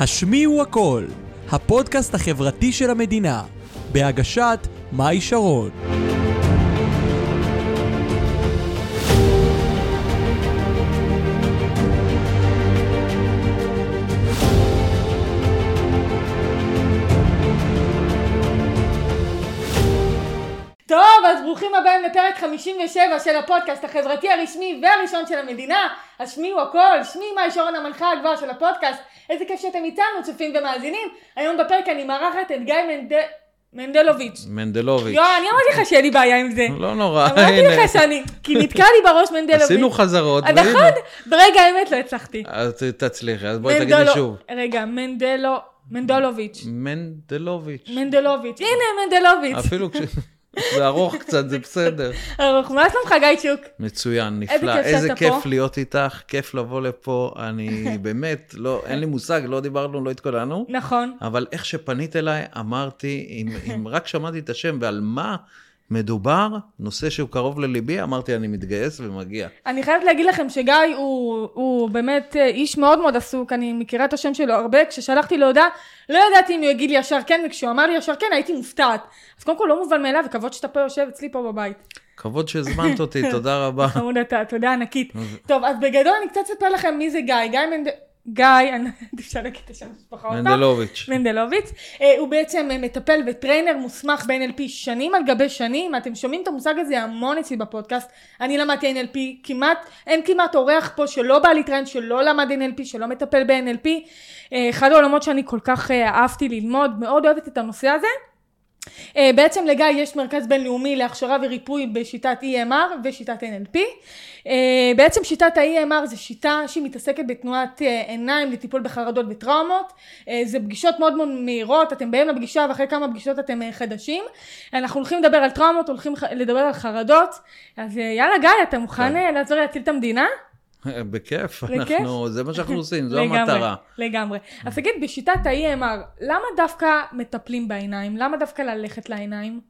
השמיעו הכל, הפודקאסט החברתי של המדינה, בהגשת מאי שרון. טוב, אז ברוכים הבאים לפרק 57 של הפודקאסט החברתי הרשמי והראשון של המדינה. השמיעו הכל, שמי מאי שרון המנחה הגבוהה של הפודקאסט. איזה כיף שאתם איתנו, צופים ומאזינים. היום בפרק אני מארחת את גיא מנד... מנדלוביץ'. מנדלוביץ'. יואו, אני אמרתי לך שיהיה לי בעיה עם זה. לא נורא, אמרתי. לך שאני, כי נתקע לי בראש מנדלוביץ'. עשינו חזרות, אה, נכון, ברגע האמת לא הצלחתי. אז תצליחי, אז בואי תגידי שוב. רגע, מנדלו, מנדלוביץ'. מנדלוביץ'. מנדלוביץ'. הנה, מנדלוביץ'. אפילו כש... זה ארוך קצת, זה בסדר. ארוך, מה שלומך גיא צ'וק? מצוין, נפלא. איזה כיף. להיות איתך, כיף לבוא לפה. אני באמת, לא, אין לי מושג, לא דיברנו, לא התכוננו. נכון. אבל איך שפנית אליי, אמרתי, אם רק שמעתי את השם ועל מה מדובר, נושא שהוא קרוב לליבי, אמרתי, אני מתגייס ומגיע. אני חייבת להגיד לכם שגיא הוא, הוא באמת אה, איש מאוד מאוד עסוק, אני מכירה את השם שלו הרבה, כששלחתי לו הודעה, לא ידעתי אם הוא יגיד לי ישר כן, וכשהוא אמר לי ישר כן, הייתי מופתעת. אז קודם כל לא מובן מאליו, וכבוד שאתה פה יושב אצלי פה בבית. כבוד שהזמנת אותי, תודה רבה. חמוד אתה, תודה ענקית. טוב, אז בגדול אני קצת אספר לכם מי זה גיא. גיא מנד... גיא, אני לא אפשר להגיד את השם המשפחה עוד פעם. מנדלוביץ'. מנדלוביץ', אה, הוא בעצם אה, מטפל וטריינר מוסמך ב-NLP שנים על גבי שנים, אתם שומעים את המושג הזה המון אצלי בפודקאסט, אני למדתי NLP, כמעט, אין כמעט אורח פה שלא בא להתראיין, שלא למד NLP, שלא מטפל ב-NLP, אה, אחד העולמות שאני כל כך אה, אהבתי ללמוד, מאוד אוהבת את הנושא הזה. אה, בעצם לגיא יש מרכז בינלאומי להכשרה וריפוי בשיטת EMR ושיטת NLP. אה, בעצם שיטת ה-EMR זה שיטה שהיא מתעסקת בתנועת אה, עיניים לטיפול בחרדות וטראומות. זה פגישות מאוד מאוד מהירות, אתם באים לפגישה ואחרי כמה פגישות אתם חדשים. אנחנו הולכים לדבר על טראומות, הולכים לדבר על חרדות. אז יאללה גיא, אתה מוכן. אה, לעזור להציל את המדינה? בכיף? אנחנו, זה מה שאנחנו עושים, זו לגמרי, המטרה. לגמרי. אז תגיד, בשיטת ה-EMR, למה דווקא מטפלים בעיניים? למה דווקא ללכת לעיניים?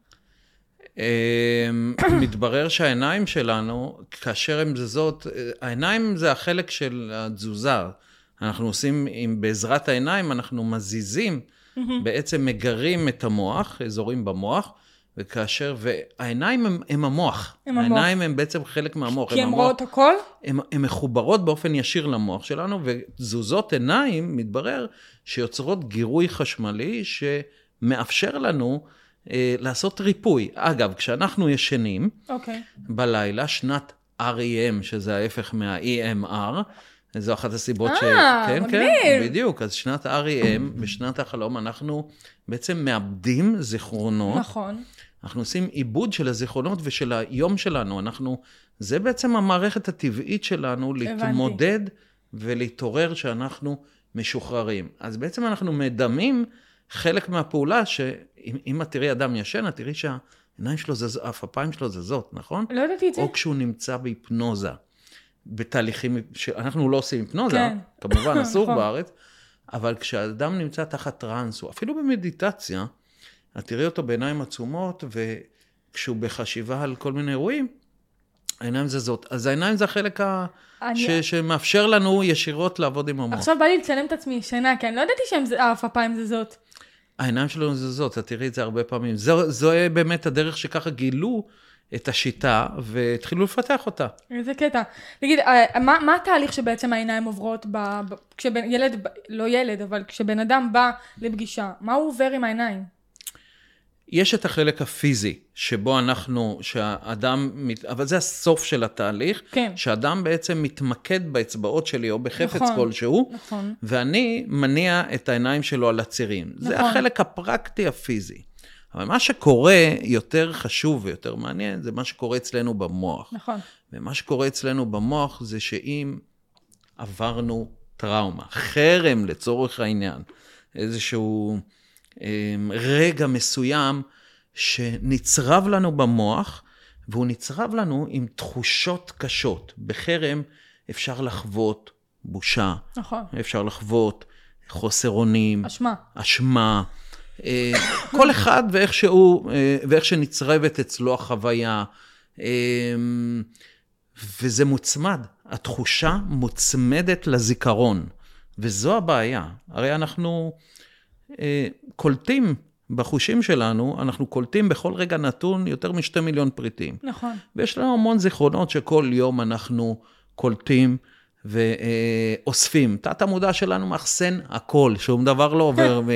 אמ, מתברר שהעיניים שלנו, כאשר הן זזות, העיניים זה החלק של התזוזה. אנחנו עושים, עם, בעזרת העיניים, אנחנו מזיזים, בעצם מגרים את המוח, אזורים במוח, וכאשר, והעיניים הם, הם המוח. הם המוח. העיניים הם בעצם חלק מהמוח. כי הם הן. רואות הכל? הן מחוברות באופן ישיר למוח שלנו, ותזוזות עיניים, מתברר, שיוצרות גירוי חשמלי שמאפשר לנו אה, לעשות ריפוי. אגב, כשאנחנו ישנים אוקיי. בלילה, שנת REM, שזה ההפך מה-EMR, זו אחת הסיבות ש... אה, כן, מגניב. כן, בדיוק. אז שנת REM, בשנת החלום, אנחנו בעצם מאבדים זיכרונות. נכון. אנחנו עושים עיבוד של הזיכרונות ושל היום שלנו. אנחנו, זה בעצם המערכת הטבעית שלנו להתמודד ולהתעורר שאנחנו משוחררים. אז בעצם אנחנו מדמים חלק מהפעולה, שאם אם את תראי אדם ישן, את תראי שהעיניים שלו זזות, הפפיים שלו זזות, נכון? לא ידעתי את זה. או כשהוא נמצא בהיפנוזה, בתהליכים, שאנחנו לא עושים היפנוזה, כן. כמובן אסור נכון. בארץ, אבל כשאדם נמצא תחת טראנס, או אפילו במדיטציה, את תראי אותו בעיניים עצומות, וכשהוא בחשיבה על כל מיני אירועים, העיניים זזות. אז העיניים זה החלק ה... אני- ש... שמאפשר לנו ישירות לעבוד עם המוח. עכשיו בא לי לצלם את עצמי ישנה, כי אני לא ידעתי שהעף אפיים זזות. העיניים שלנו זזות, את תראי את זה הרבה פעמים. זו, זו באמת הדרך שככה גילו את השיטה והתחילו לפתח אותה. איזה קטע. תגיד, אה, מה, מה התהליך שבעצם העיניים עוברות ב... ב כשבן ילד, לא ילד, אבל כשבן אדם בא לפגישה, מה הוא עובר עם העיניים? יש את החלק הפיזי, שבו אנחנו, שהאדם, אבל זה הסוף של התהליך, כן. שאדם בעצם מתמקד באצבעות שלי או בחפץ נכון, כלשהו, נכון. ואני מניע את העיניים שלו על הצירים. זה נכון. החלק הפרקטי הפיזי. אבל מה שקורה יותר חשוב ויותר מעניין, זה מה שקורה אצלנו במוח. נכון. ומה שקורה אצלנו במוח זה שאם עברנו טראומה, חרם לצורך העניין, איזשהו רגע מסוים שנצרב לנו במוח, והוא נצרב לנו עם תחושות קשות. בחרם אפשר לחוות בושה, נכון. אפשר לחוות חוסר אונים, אשמה. אשמה. אה, כל אחד ואיך שהוא, אה, ואיך שנצרבת אצלו החוויה. אה, וזה מוצמד, התחושה מוצמדת לזיכרון. וזו הבעיה. הרי אנחנו קולטים בחושים שלנו, אנחנו קולטים בכל רגע נתון יותר משתי מיליון פריטים. נכון. ויש לנו המון זיכרונות שכל יום אנחנו קולטים ואוספים. תת המודע שלנו מאחסן הכל, שום דבר לא עובר מ...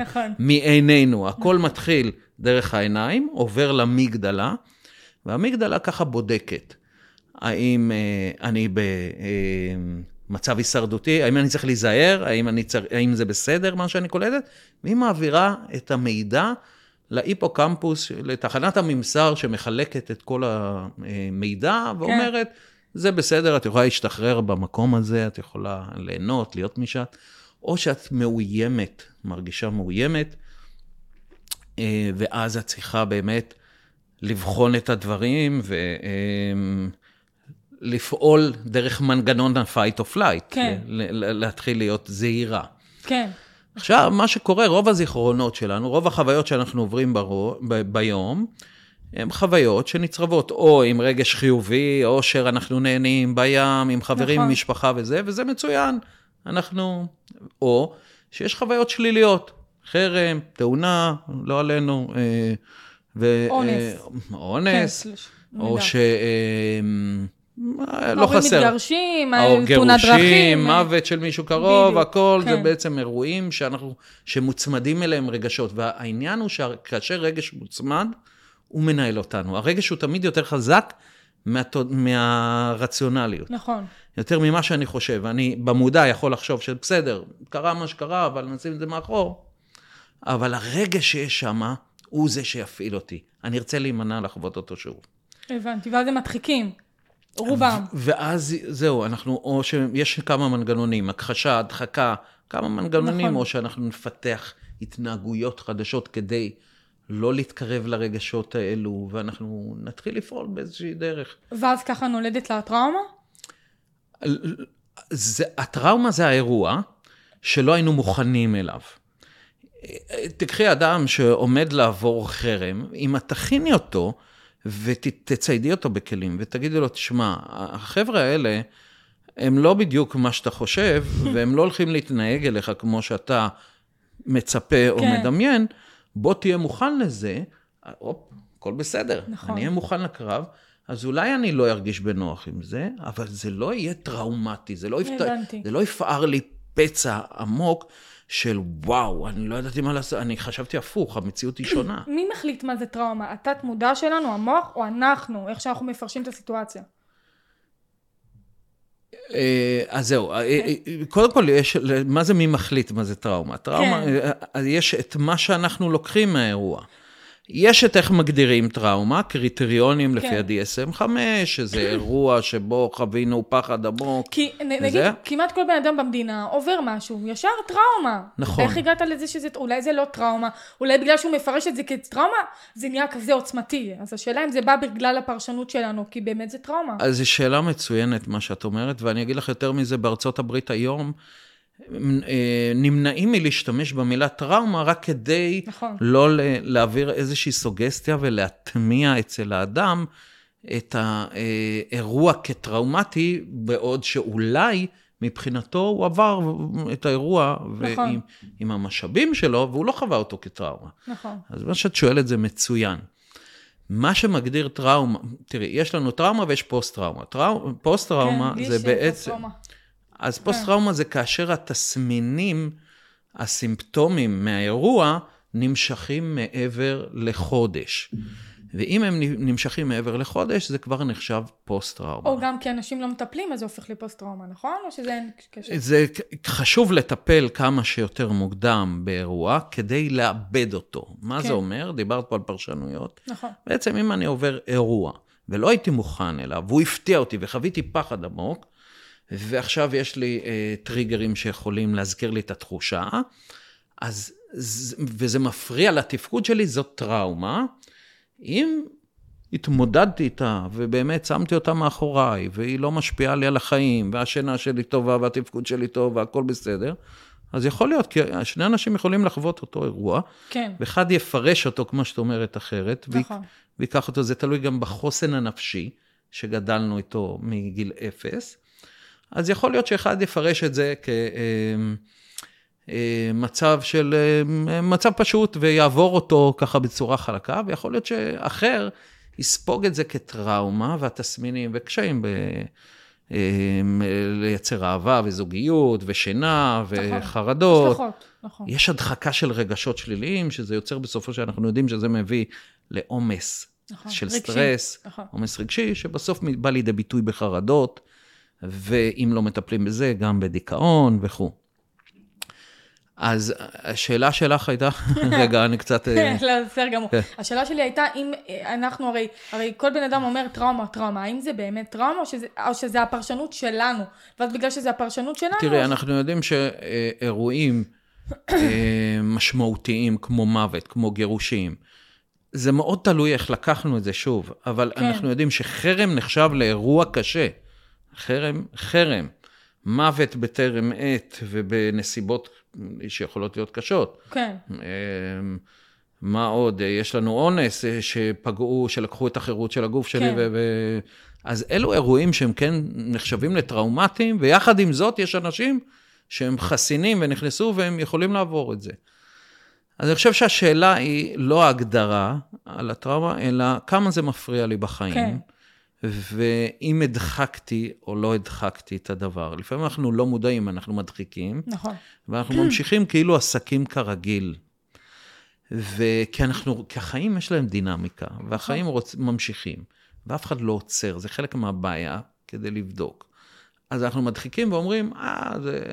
נכון. מעינינו. הכל מתחיל דרך העיניים, עובר למגדלה, והמגדלה ככה בודקת. האם אה, אני במצב אה, הישרדותי, האם אני צריך להיזהר, האם, אני צר... האם זה בסדר מה שאני קולטת, והיא מעבירה את המידע להיפוקמפוס, לתחנת הממסר שמחלקת את כל המידע, ואומרת, כן. זה בסדר, את יכולה להשתחרר במקום הזה, את יכולה ליהנות, להיות משם, או שאת מאוימת, מרגישה מאוימת, אה, ואז את צריכה באמת לבחון את הדברים ולפעול דרך מנגנון ה-fight or flight, כן. להתחיל להיות זהירה. כן. עכשיו, מה שקורה, רוב הזיכרונות שלנו, רוב החוויות שאנחנו עוברים ברוב, ב- ביום, הן חוויות שנצרבות או עם רגש חיובי, או שאנחנו נהנים בים, עם חברים, נכון. משפחה וזה, וזה מצוין. אנחנו, או שיש חוויות שליליות, חרם, תאונה, לא עלינו, אה, ו... אונס. אה, אונס, כן, או ש... אה, לא חסר. ההורים מתגרשים, תאונת דרכים. גירושים, מוות של מישהו קרוב, בדיוק, הכל כן. זה בעצם אירועים שאנחנו, שמוצמדים אליהם רגשות. והעניין הוא שכאשר רגש מוצמד, הוא מנהל אותנו. הרגש הוא תמיד יותר חזק מהתוד... מהרציונליות. נכון. יותר ממה שאני חושב. אני במודע יכול לחשוב שבסדר, קרה מה שקרה, אבל נשים את זה מאחור. אבל הרגש שיש שם, הוא זה שיפעיל אותי. אני ארצה להימנע לחוות אותו שוב. הבנתי, ואז הם מדחיקים. רובם. ואז זהו, אנחנו, או שיש כמה מנגנונים, הכחשה, הדחקה, כמה מנגנונים, נכון. או שאנחנו נפתח התנהגויות חדשות כדי לא להתקרב לרגשות האלו, ואנחנו נתחיל לפעול באיזושהי דרך. ואז ככה נולדת לה הטראומה? זה, הטראומה זה האירוע שלא היינו מוכנים אליו. תקחי אדם שעומד לעבור חרם, אם את תכיני אותו ותציידי אותו בכלים ותגידי לו, תשמע, החבר'ה האלה, הם לא בדיוק מה שאתה חושב, והם לא הולכים להתנהג אליך כמו שאתה מצפה או כן. מדמיין, בוא תהיה מוכן לזה, הופ, הכל בסדר, נכון. אני אהיה מוכן לקרב. אז אולי אני לא ארגיש בנוח עם זה, אבל זה לא יהיה טראומטי, זה לא, יפת... זה לא יפער לי פצע עמוק של וואו, אני לא ידעתי מה לעשות, אני חשבתי הפוך, המציאות היא שונה. מי מחליט מה זה טראומה? התת מודע שלנו, המוח, או אנחנו, איך שאנחנו מפרשים את הסיטואציה? אה, אז זהו, אה, אה, קודם כל, יש, מה זה מי מחליט מה זה טראומה? טראומה, כן. יש את מה שאנחנו לוקחים מהאירוע. יש את איך מגדירים טראומה, קריטריונים כן. לפי ה-DSM-5, שזה אירוע שבו חווינו פחד עמוק. כי נגיד, וזה... כמעט כל בן אדם במדינה עובר משהו, ישר טראומה. נכון. איך הגעת לזה שזה, אולי זה לא טראומה, אולי בגלל שהוא מפרש את זה כטראומה, זה נהיה כזה עוצמתי. אז השאלה אם זה בא בגלל הפרשנות שלנו, כי באמת זה טראומה. אז זו שאלה מצוינת, מה שאת אומרת, ואני אגיד לך יותר מזה, בארצות הברית היום, נמנעים מלהשתמש במילה טראומה רק כדי נכון. לא להעביר איזושהי סוגסטיה ולהטמיע אצל האדם את האירוע כטראומטי, בעוד שאולי מבחינתו הוא עבר את האירוע נכון. ועם, עם המשאבים שלו, והוא לא חווה אותו כטראומה. נכון. אז מה שאת שואלת זה מצוין. מה שמגדיר טראומה, תראי, יש לנו טראומה ויש פוסט-טראומה. טראומה, פוסט-טראומה כן, זה בעצם... פוסט אז פוסט-טראומה זה כאשר התסמינים, הסימפטומים מהאירוע, נמשכים מעבר לחודש. ואם הם נמשכים מעבר לחודש, זה כבר נחשב פוסט-טראומה. או גם כי אנשים לא מטפלים, אז זה הופך לפוסט-טראומה, נכון? או שזה אין קשר? זה חשוב לטפל כמה שיותר מוקדם באירוע, כדי לאבד אותו. מה כן. זה אומר? דיברת פה על פרשנויות. נכון. בעצם אם אני עובר אירוע, ולא הייתי מוכן אליו, והוא הפתיע אותי וחוויתי פחד עמוק, ועכשיו יש לי אה, טריגרים שיכולים להזכיר לי את התחושה, אז, וזה מפריע לתפקוד שלי, זאת טראומה. אם התמודדתי איתה, ובאמת שמתי אותה מאחוריי, והיא לא משפיעה לי על החיים, והשינה שלי טובה, והתפקוד שלי טוב, והכל בסדר, אז יכול להיות, כי שני אנשים יכולים לחוות אותו אירוע, כן. ואחד יפרש אותו, כמו שאת אומרת, אחרת, נכון. ויקח אותו, זה תלוי גם בחוסן הנפשי, שגדלנו איתו מגיל אפס. אז יכול להיות שאחד יפרש את זה כמצב של, מצב פשוט ויעבור אותו ככה בצורה חלקה, ויכול להיות שאחר יספוג את זה כטראומה והתסמינים וקשיים ב... לייצר אהבה וזוגיות ושינה נכון. וחרדות. השלכות, נכון. יש הדחקה של רגשות שליליים, שזה יוצר בסופו של אנחנו יודעים שזה מביא לעומס נכון, של רגשי, סטרס, נכון. עומס רגשי, שבסוף בא לידי ביטוי בחרדות, ואם לא מטפלים בזה, גם בדיכאון וכו'. אז השאלה שלך הייתה, רגע, אני קצת... אה, לא, בסדר גמור. כן. השאלה שלי הייתה, אם אה, אנחנו הרי, הרי כל בן אדם אומר טראומה, טראומה, האם זה באמת טראומה, או שזה, או שזה הפרשנות שלנו? ואז בגלל שזה הפרשנות שלנו... תראי, אנחנו יודעים שאירועים אה, משמעותיים, כמו מוות, כמו גירושים, זה מאוד תלוי איך לקחנו את זה שוב, אבל כן. אנחנו יודעים שחרם נחשב לאירוע קשה. חרם, חרם. מוות בטרם עת ובנסיבות שיכולות להיות קשות. כן. אמ, מה עוד? יש לנו אונס אה, שפגעו, שלקחו את החירות של הגוף שלי. כן. ו... ו... אז אלו אירועים שהם כן נחשבים לטראומטיים, ויחד עם זאת יש אנשים שהם חסינים ונכנסו והם יכולים לעבור את זה. אז אני חושב שהשאלה היא לא ההגדרה על הטראומה, אלא כמה זה מפריע לי בחיים. כן. ואם הדחקתי או לא הדחקתי את הדבר. לפעמים אנחנו לא מודעים, אנחנו מדחיקים. נכון. ואנחנו ממשיכים כאילו עסקים כרגיל. וכי אנחנו, כי החיים יש להם דינמיקה, והחיים. רוצ, ממשיכים, ואף אחד לא עוצר, זה חלק מהבעיה כדי לבדוק. אז אנחנו מדחיקים ואומרים, אה, זה,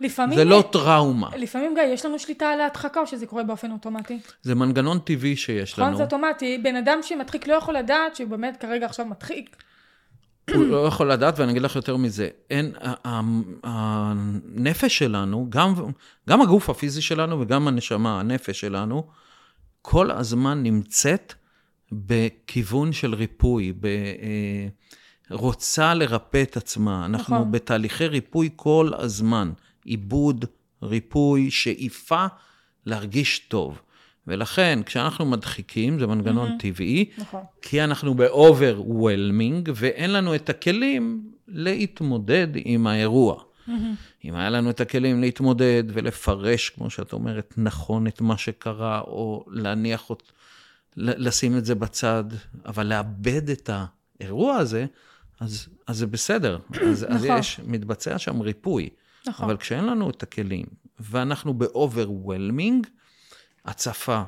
לפעמים, זה לא טראומה. לפעמים, גיא, יש לנו שליטה על ההדחקה, או שזה קורה באופן אוטומטי? זה מנגנון טבעי שיש נכון, לנו. נכון, זה אוטומטי. בן אדם שמדחיק לא יכול לדעת שהוא באמת כרגע עכשיו מדחיק. הוא לא יכול לדעת, ואני אגיד לך יותר מזה. אין, הנפש שלנו, גם, גם הגוף הפיזי שלנו וגם הנשמה, הנפש שלנו, כל הזמן נמצאת בכיוון של ריפוי, ב... אה, רוצה לרפא את עצמה. אנחנו נכון. בתהליכי ריפוי כל הזמן. עיבוד, ריפוי, שאיפה להרגיש טוב. ולכן, כשאנחנו מדחיקים, זה מנגנון mm-hmm. טבעי, נכון. כי אנחנו ב-overwhelming, ואין לנו את הכלים להתמודד עם האירוע. Mm-hmm. אם היה לנו את הכלים להתמודד ולפרש, כמו שאת אומרת, נכון את מה שקרה, או להניח, לשים את זה בצד, אבל לאבד את האירוע הזה, אז, אז זה בסדר. אז, נכון. אז יש, מתבצע שם ריפוי. נכון. אבל כשאין לנו את הכלים, ואנחנו ב-overwhelming, הצפה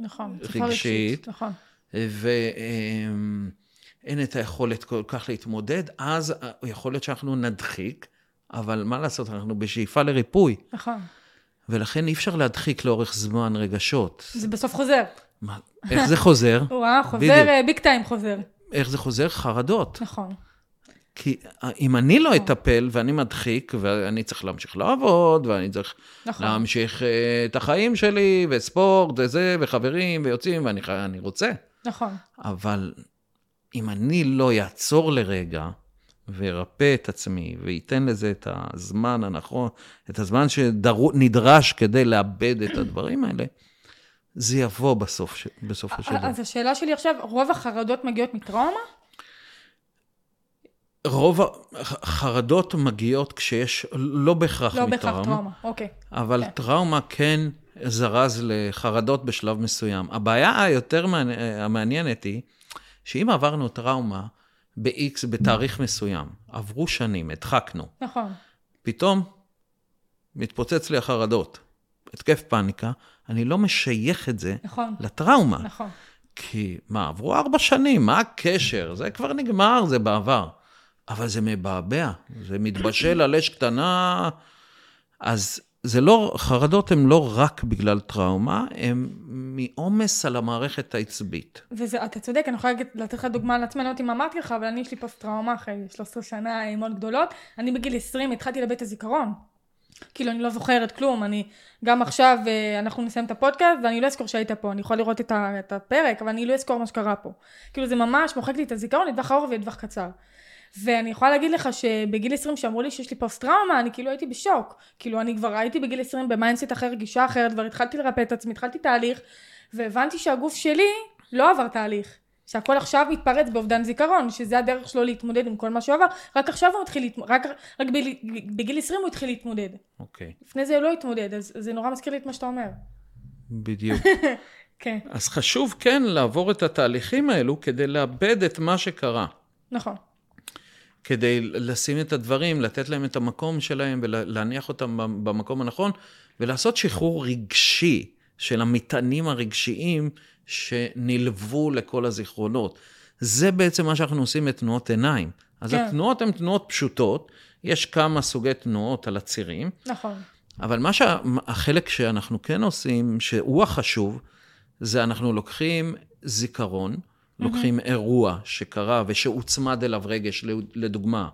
נכון, רגשית, נכון. ואין את היכולת כל כך להתמודד, אז יכול להיות שאנחנו נדחיק, אבל מה לעשות, אנחנו בשאיפה לריפוי. נכון. ולכן אי אפשר להדחיק לאורך זמן רגשות. זה בסוף חוזר. מה, איך זה חוזר? וואה, חוזר, ביג טיים חוזר. איך זה חוזר? חרדות. נכון. כי אם אני לא אטפל ואני מדחיק, ואני צריך להמשיך לעבוד, ואני צריך נכון. להמשיך אה, את החיים שלי, וספורט, וזה, וחברים, ויוצאים, ואני רוצה. נכון. אבל אם אני לא אעצור לרגע, וירפא את עצמי, וייתן לזה את הזמן הנכון, את הזמן שנדרש כדי לאבד את הדברים האלה, זה יבוא בסוף, בסופו של דבר. אז השאלה שלי עכשיו, רוב החרדות מגיעות מטראומה? רוב החרדות מגיעות כשיש, לא בהכרח לא מטראומה. לא בהכרח טראומה, אוקיי. אבל כן. טראומה כן זרז לחרדות בשלב מסוים. הבעיה היותר המעניינת היא, שאם עברנו טראומה ב-X בתאריך מסוים, עברו שנים, הדחקנו. נכון. פתאום מתפוצץ לי החרדות, התקף פאניקה, אני לא משייך את זה נכון. לטראומה. נכון. כי מה, עברו ארבע שנים, מה הקשר? זה כבר נגמר, זה בעבר. אבל זה מבעבע, זה מתבשל על אש קטנה. אז זה לא, חרדות הן לא רק בגלל טראומה, הן מעומס על המערכת העצבית. וזה, אתה צודק, אני יכולה לתת לך דוגמה על עצמי, לא יודעת אם אמרתי לך, אבל אני יש לי פוסט טראומה אחרי 13 שנה מאוד גדולות. אני בגיל 20 התחלתי לאבד את הזיכרון. כאילו, אני לא זוכרת כלום, אני, גם עכשיו אה, אנחנו נסיים את הפודקאסט, ואני לא אזכור שהיית פה, אני יכולה לראות את, ה, את הפרק, אבל אני לא אזכור מה שקרה פה. כאילו, זה ממש מוחק לי את הזיכרון לטווח ארוך ולטווח קצר. ואני יכולה להגיד לך שבגיל 20 שאמרו לי שיש לי פוסט טראומה, אני כאילו הייתי בשוק. כאילו אני כבר הייתי בגיל 20 ב mindset אחר, גישה אחרת, כבר התחלתי לרפא את עצמי, התחלתי תהליך, והבנתי שהגוף שלי לא עבר תהליך. שהכל עכשיו מתפרץ באובדן זיכרון, שזה הדרך שלו להתמודד עם כל מה שהוא עבר, רק עכשיו הוא מתחיל להתמודד, רק, רק בגיל, בגיל 20 הוא התחיל להתמודד. אוקיי. לפני זה הוא לא התמודד, אז זה נורא מזכיר לי את מה שאתה אומר. בדיוק. כן, אז חשוב כן לעבור את התהליכים האלו כדי לאבד את מה שקרה. נכון. כדי לשים את הדברים, לתת להם את המקום שלהם ולהניח אותם במקום הנכון, ולעשות שחרור רגשי של המטענים הרגשיים שנלוו לכל הזיכרונות. זה בעצם מה שאנחנו עושים בתנועות עיניים. אז כן. התנועות הן תנועות פשוטות, יש כמה סוגי תנועות על הצירים. נכון. אבל מה שהחלק שאנחנו כן עושים, שהוא החשוב, זה אנחנו לוקחים זיכרון, לוקחים אירוע שקרה ושהוצמד אליו רגש, לדוגמה,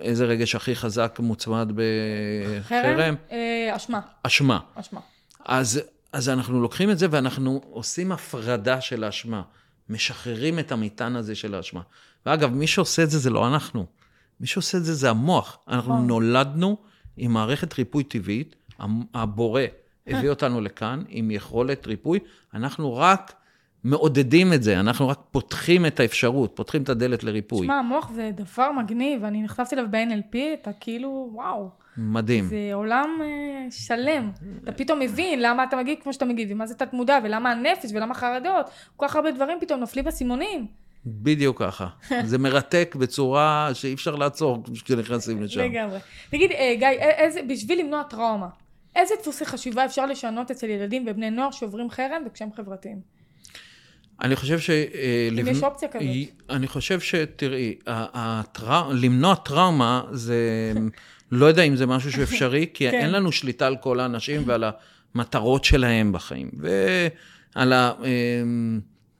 איזה רגש הכי חזק מוצמד בחרם? אה, אשמה. אשמה. אשמה. אז, אז אנחנו לוקחים את זה ואנחנו עושים הפרדה של האשמה. משחררים את המטען הזה של האשמה. ואגב, מי שעושה את זה זה לא אנחנו. מי שעושה את זה זה המוח. אנחנו נכון. נולדנו עם מערכת ריפוי טבעית, הבורא הביא אותנו לכאן עם יכולת ריפוי, אנחנו רק מעודדים את זה, אנחנו רק פותחים את האפשרות, פותחים את הדלת לריפוי. שמע, המוח זה דבר מגניב, אני נחשפתי אליו ב-NLP, אתה כאילו, וואו. מדהים. זה עולם uh, שלם. אתה פתאום מבין למה אתה מגיב כמו שאתה מגיב, ומה זה תת-מודע, ולמה הנפש, ולמה חרדות. כל כך הרבה דברים פתאום נופלים בסימונים. בדיוק ככה. זה מרתק בצורה שאי אפשר לעצור כשנכנסים לשם. לגמרי. תגיד, אה, גיא, איזה, בשביל למנוע טראומה, איזה דפוסי חשיבה אפשר לשנות אצל ילדים ובני נוער שעוברים חרם וכשהם חברתיים? אני חושב ש... אה, אם יש אופציה כזאת. אני חושב שתראי, למנוע טראומה זה... לא יודע אם זה משהו שהוא אפשרי, כי כן. אין לנו שליטה על כל האנשים ועל המטרות שלהם בחיים. ועל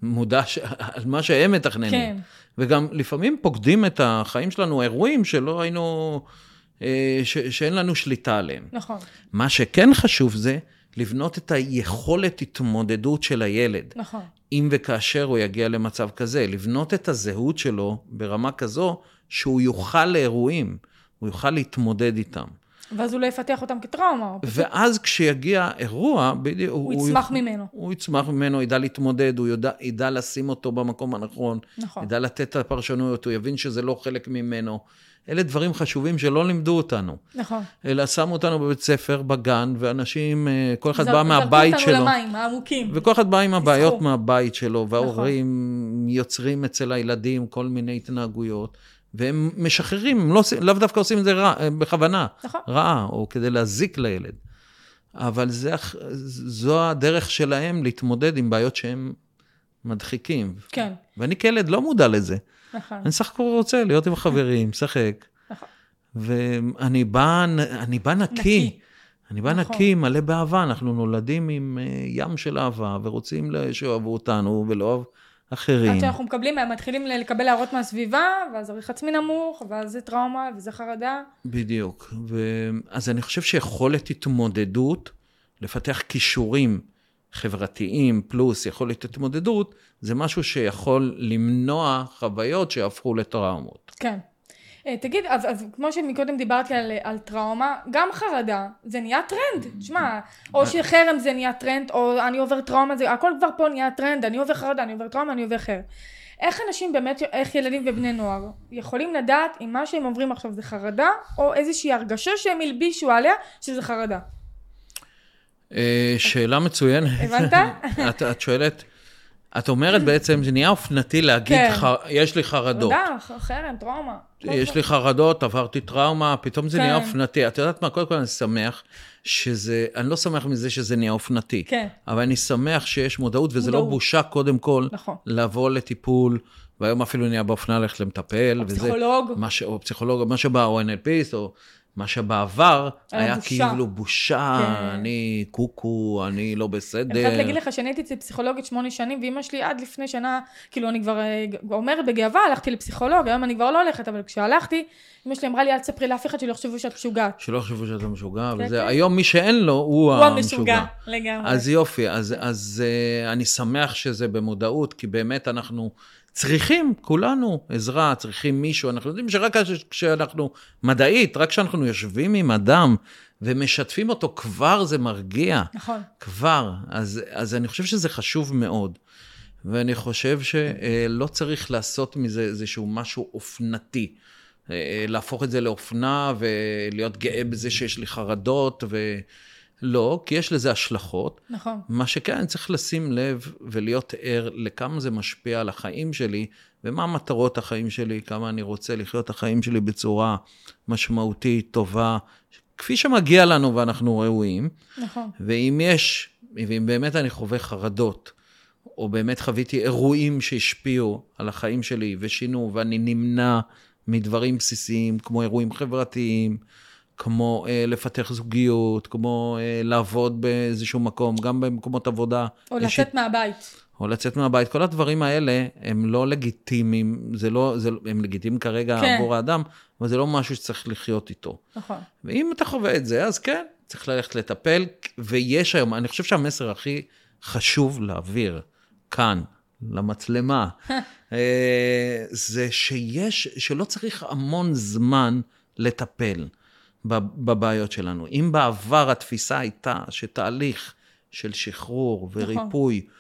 המודע, על מה שהם מתכננים. כן. וגם לפעמים פוקדים את החיים שלנו אירועים שלא היינו... אה, ש, שאין לנו שליטה עליהם. נכון. מה שכן חשוב זה לבנות את היכולת התמודדות של הילד. נכון. אם וכאשר הוא יגיע למצב כזה, לבנות את הזהות שלו ברמה כזו שהוא יוכל לאירועים, הוא יוכל להתמודד איתם. ואז הוא לא יפתח אותם כטראומה. ואז כשיגיע אירוע, בדיוק... הוא, הוא יצמח הוא, ממנו. הוא יצמח ממנו, ידע להתמודד, הוא ידע, ידע לשים אותו במקום הנכון. נכון. ידע לתת את הפרשנויות, הוא יבין שזה לא חלק ממנו. אלה דברים חשובים שלא לימדו אותנו. נכון. אלא שמו אותנו בבית ספר, בגן, ואנשים, אה, כל אחד בא מהבית שלו. זרקו אותנו למים, העמוקים. וכל אחד בא עם הבעיות מהבית שלו, וההורים נכון. יוצרים אצל הילדים כל מיני התנהגויות. והם משחררים, הם לא, לאו דווקא עושים את זה רע, אה, בכוונה, נכון. רעה, או כדי להזיק לילד. אבל זה, זו הדרך שלהם להתמודד עם בעיות שהם מדחיקים. כן. ואני כילד לא מודע לזה. נכון. אני סך הכל רוצה להיות עם החברים, לשחק. נכון. ואני בא, אני בא נקי. נקי. אני בא נכון. נקי, מלא באהבה, אנחנו נולדים עם אה, ים של אהבה, ורוצים שאוהבו אותנו ולאהוב אחרים. עד שאנחנו מקבלים, מתחילים לקבל הערות מהסביבה, ואז עריך עצמי נמוך, ואז זה טראומה, וזה חרדה. בדיוק. ו... אז אני חושב שיכולת התמודדות, לפתח כישורים חברתיים פלוס יכולת התמודדות, זה משהו שיכול למנוע חוויות שיהפכו לטראומות. כן. אה, תגיד, אז, אז כמו שמקודם דיברתי על, על טראומה, גם חרדה, זה נהיה טרנד. תשמע, או אה. שחרם זה נהיה טרנד, או אני עובר טראומה, זה, הכל כבר פה נהיה טרנד, אני עובר חרדה, אני עובר טראומה, אני עובר חרם. איך אנשים באמת, איך ילדים ובני נוער יכולים לדעת אם מה שהם עוברים עכשיו זה חרדה, או איזושהי הרגשה שהם הלבישו עליה שזה חרדה? אה, שאלה מצוינת. הבנת? את, את שואלת, את אומרת בעצם, זה נהיה אופנתי להגיד, כן. ח... יש לי חרדות. תודה, חרם, טראומה. יש לי חרדות, עברתי טראומה, פתאום זה כן. נהיה אופנתי. את יודעת מה, קודם כל אני שמח שזה, אני לא שמח מזה שזה נהיה אופנתי. כן. אבל אני שמח שיש מודעות, וזה לא מודעות. לא בושה קודם כל, נכון. לבוא לטיפול. והיום אפילו נהיה באופנה ללכת למטפל. או פסיכולוג. ש... או פסיכולוג, מה שבא, או NLPיסט, או מה שבעבר היה בושה. כאילו בושה, כן. אני קוקו, אני לא בסדר. אני חייבת להגיד לך שאני הייתי אצל פסיכולוגית שמונה שנים, ואימא שלי עד לפני שנה, כאילו אני כבר אה, אומרת בגאווה, הלכתי לפסיכולוג, היום אני כבר לא הולכת, אבל כשהלכתי, אמא שלי אמרה לי, אל תספרי לאף אחד שלא יחשבו שאת משוגעת. שלא יחשבו שאת משוגע, כן, וזה, כן. היום מי שאין לו, הוא, הוא המשוגע. לגמרי. אז יופי, אז, אז uh, אני שמח שזה במודעות, כי באמת אנחנו... צריכים, כולנו, עזרה, צריכים מישהו. אנחנו יודעים שרק כשאנחנו, מדעית, רק כשאנחנו יושבים עם אדם ומשתפים אותו, כבר זה מרגיע. נכון. כבר. אז, אז אני חושב שזה חשוב מאוד. ואני חושב שלא צריך לעשות מזה איזשהו משהו אופנתי. אה, להפוך את זה לאופנה ולהיות גאה בזה שיש לי חרדות ו... לא, כי יש לזה השלכות. נכון. מה שכן, אני צריך לשים לב ולהיות ער לכמה זה משפיע על החיים שלי, ומה מטרות החיים שלי, כמה אני רוצה לחיות את החיים שלי בצורה משמעותית, טובה, כפי שמגיע לנו ואנחנו ראויים. נכון. ואם יש, ואם באמת אני חווה חרדות, או באמת חוויתי אירועים שהשפיעו על החיים שלי ושינו, ואני נמנע מדברים בסיסיים, כמו אירועים חברתיים, כמו אה, לפתח זוגיות, כמו אה, לעבוד באיזשהו מקום, גם במקומות עבודה. או יש... לצאת מהבית. או לצאת מהבית. כל הדברים האלה הם לא לגיטימיים, זה לא, זה, הם לגיטימיים כרגע כן. עבור האדם, אבל זה לא משהו שצריך לחיות איתו. נכון. ואם אתה חווה את זה, אז כן, צריך ללכת לטפל, ויש היום, אני חושב שהמסר הכי חשוב להעביר כאן, למצלמה, אה, זה שיש, שלא צריך המון זמן לטפל. בבעיות שלנו. אם בעבר התפיסה הייתה שתהליך של שחרור וריפוי, נכון.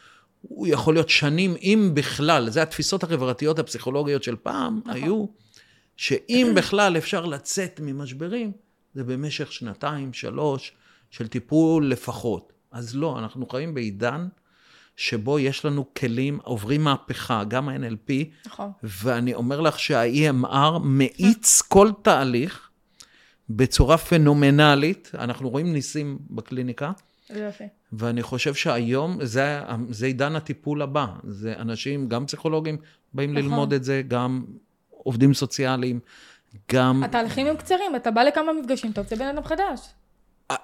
הוא יכול להיות שנים, אם בכלל, זה התפיסות החברתיות הפסיכולוגיות של פעם, נכון. היו, שאם בכלל אפשר לצאת ממשברים, זה במשך שנתיים, שלוש, של טיפול לפחות. אז לא, אנחנו חיים בעידן שבו יש לנו כלים, עוברים מהפכה, גם ה-NLP, נכון. ואני אומר לך שה-EMR מאיץ כל תהליך, בצורה פנומנלית. אנחנו רואים ניסים בקליניקה. יופי. ואני חושב שהיום זה, זה עידן הטיפול הבא. זה אנשים, גם פסיכולוגים, באים נכון. ללמוד את זה, גם עובדים סוציאליים, גם... התהליכים הם קצרים, אתה בא לכמה מפגשים, אתה יוצא בן אדם חדש. אה,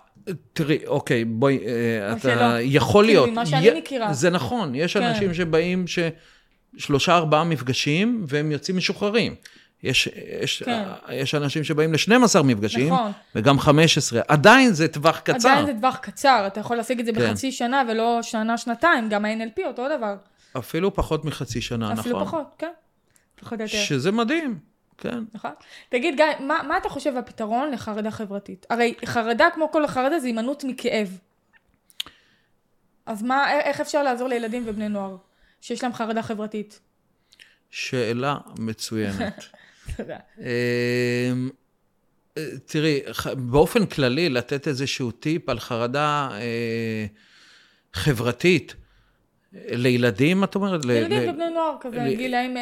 תראי, אוקיי, בואי, אה, אתה לא. יכול כאילו, להיות. ממה שאני י... מכירה. זה נכון, יש כן. אנשים שבאים ש... שלושה, ארבעה מפגשים, והם יוצאים משוחררים. יש, יש, כן. יש אנשים שבאים ל-12 מפגשים, נכון. וגם 15. עדיין זה טווח קצר. עדיין זה טווח קצר, אתה יכול להשיג את זה כן. בחצי שנה ולא שנה, שנתיים, גם ה-NLP אותו דבר. אפילו פחות מחצי שנה, אפילו נכון. אפילו פחות, כן. פחות או יותר. שזה מדהים, כן. נכון. תגיד, גיא, מה, מה אתה חושב הפתרון לחרדה חברתית? הרי חרדה, כמו כל החרדה, זה הימנעות מכאב. אז מה, איך אפשר לעזור לילדים ובני נוער שיש להם חרדה חברתית? שאלה מצוינת. אמ, תראי, באופן כללי, לתת איזשהו טיפ על חרדה אה, חברתית לילדים, את אומרת? ילדים ובני נוער כזה, ל... גילאים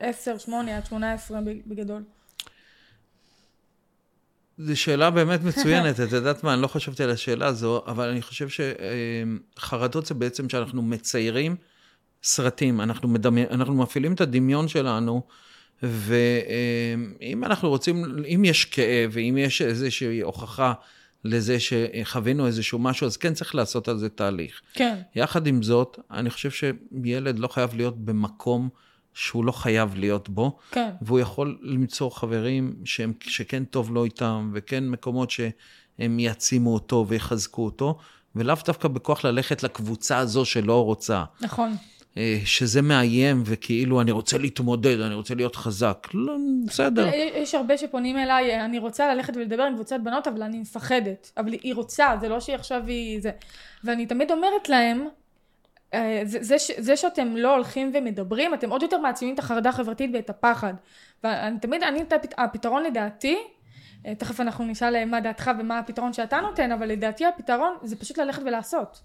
10, 8 עד 18 בגדול. זו שאלה באמת מצוינת, את יודעת מה, אני לא חשבתי על השאלה הזו, אבל אני חושב שחרדות זה בעצם שאנחנו מציירים סרטים, אנחנו, מדמי, אנחנו מפעילים את הדמיון שלנו ואם אנחנו רוצים, אם יש כאב ואם יש איזושהי הוכחה לזה שחווינו איזשהו משהו, אז כן צריך לעשות על זה תהליך. כן. יחד עם זאת, אני חושב שילד לא חייב להיות במקום שהוא לא חייב להיות בו. כן. והוא יכול למצוא חברים שהם, שכן טוב לו איתם, וכן מקומות שהם יעצימו אותו ויחזקו אותו, ולאו דווקא בכוח ללכת לקבוצה הזו שלא רוצה. נכון. אה, שזה מאיים וכאילו אני רוצה להתמודד, אני רוצה להיות חזק. לא, בסדר. יש הרבה שפונים אליי, אני רוצה ללכת ולדבר עם קבוצת בנות, אבל אני מפחדת. אבל היא רוצה, זה לא שהיא עכשיו היא... זה. ואני תמיד אומרת להם, אה, זה, זה, זה שאתם לא הולכים ומדברים, אתם עוד יותר מעצימים את החרדה החברתית ואת הפחד. ואני תמיד, אני, הפתרון לדעתי, אה, תכף אנחנו נשאל מה דעתך ומה הפתרון שאתה נותן, אבל לדעתי הפתרון זה פשוט ללכת ולעשות.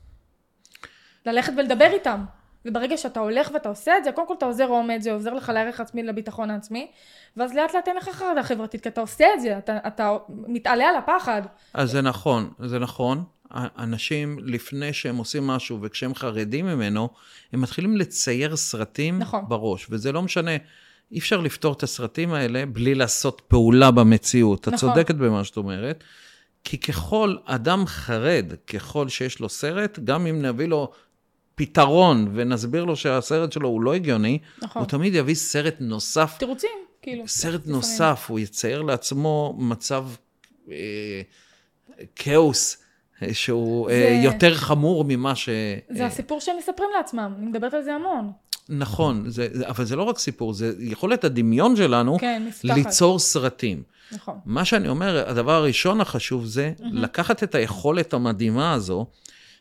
ללכת ולדבר איתם. וברגע שאתה הולך ואתה עושה את זה, קודם כל אתה עוזר עומד, זה עוזר לך לערך עצמי לביטחון העצמי, ואז לאט לאט אין לך חרדה חברתית, כי אתה עושה את זה, אתה, אתה מתעלה על הפחד. אז זה נכון, זה נכון. אנשים, לפני שהם עושים משהו וכשהם חרדים ממנו, הם מתחילים לצייר סרטים נכון. בראש, וזה לא משנה. אי אפשר לפתור את הסרטים האלה בלי לעשות פעולה במציאות. נכון. את צודקת במה שאת אומרת. כי ככל אדם חרד, ככל שיש לו סרט, גם אם נביא לו פתרון ונסביר לו שהסרט שלו הוא לא הגיוני, נכון. הוא תמיד יביא סרט נוסף. תירוצים, כאילו. סרט נוסף, הוא יצייר לעצמו מצב אה, כאוס. אה, שהוא אה, זה... יותר חמור ממה ש... זה. הסיפור שהם מספרים לעצמם, אני מדברת על זה המון. נכון, זה, אבל זה לא רק סיפור, זה יכולת הדמיון שלנו כן, ליצור סרטים. נכון. מה שאני אומר, הדבר הראשון החשוב זה mm-hmm. לקחת את היכולת המדהימה הזו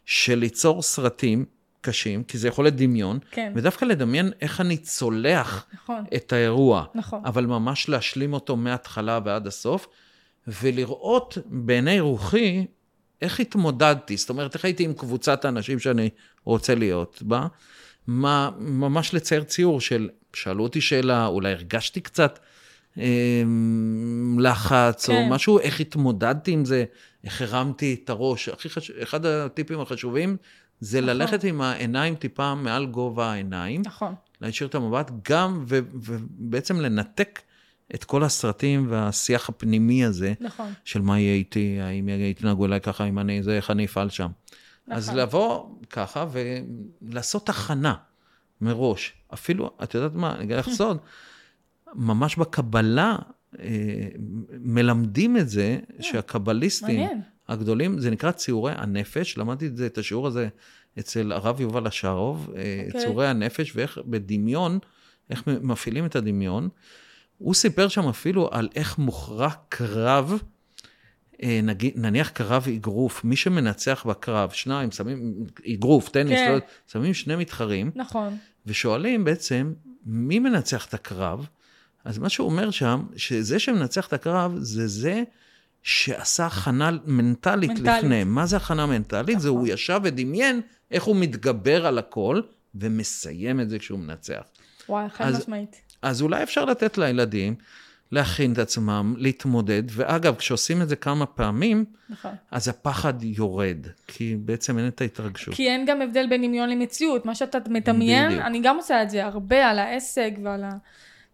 של ליצור סרטים קשים, כי זה יכול להיות דמיון, כן. ודווקא לדמיין איך אני צולח נכון. את האירוע, נכון. אבל ממש להשלים אותו מההתחלה ועד הסוף, ולראות בעיני רוחי איך התמודדתי, זאת אומרת, איך הייתי עם קבוצת האנשים שאני רוצה להיות בה, מה, ממש לצייר ציור של, שאלו אותי שאלה, אולי הרגשתי קצת אה, לחץ כן. או משהו, איך התמודדתי עם זה, איך הרמתי את הראש. הכי חשוב, אחד הטיפים החשובים זה נכון. ללכת עם העיניים טיפה מעל גובה העיניים. נכון. להשאיר את המבט, גם, ו, ובעצם לנתק את כל הסרטים והשיח הפנימי הזה, נכון. של מה יהיה איתי, האם יתנהגו אליי ככה, אם אני זה, איך אני אפעל שם. נכון. אז לבוא ככה ולעשות הכנה מראש. אפילו, את יודעת מה, אני אגיד לך סוד, ממש בקבלה אה, מלמדים את זה, אה, שהקבליסטים הגדולים, זה נקרא ציורי הנפש, למדתי את זה, את השיעור הזה אצל הרב יובל השארוב, okay. אוקיי. ציורי הנפש, ואיך בדמיון, איך מפעילים את הדמיון. הוא סיפר שם אפילו על איך מוכרע קרב, אה, נגיד, נניח קרב אגרוף, מי שמנצח בקרב, שניים, שמים, אגרוף, טניס, כן. לא, שמים שני מתחרים, נכון. ושואלים בעצם, מי מנצח את הקרב? אז מה שהוא אומר שם, שזה שמנצח את הקרב, זה זה שעשה הכנה מנטלית, מנטלית. לפני. מה זה הכנה מנטלית? נכון. זה הוא ישב ודמיין איך הוא מתגבר על הכל, ומסיים את זה כשהוא מנצח. וואי, חד משמעית. אז אולי אפשר לתת לילדים להכין את עצמם, להתמודד, ואגב, כשעושים את זה כמה פעמים, נכון. אז הפחד יורד, כי בעצם אין את ההתרגשות. כי אין גם הבדל בין דמיון למציאות, מה שאתה מדמיין, בדיוק. אני גם עושה את זה הרבה על ההישג ועל ה...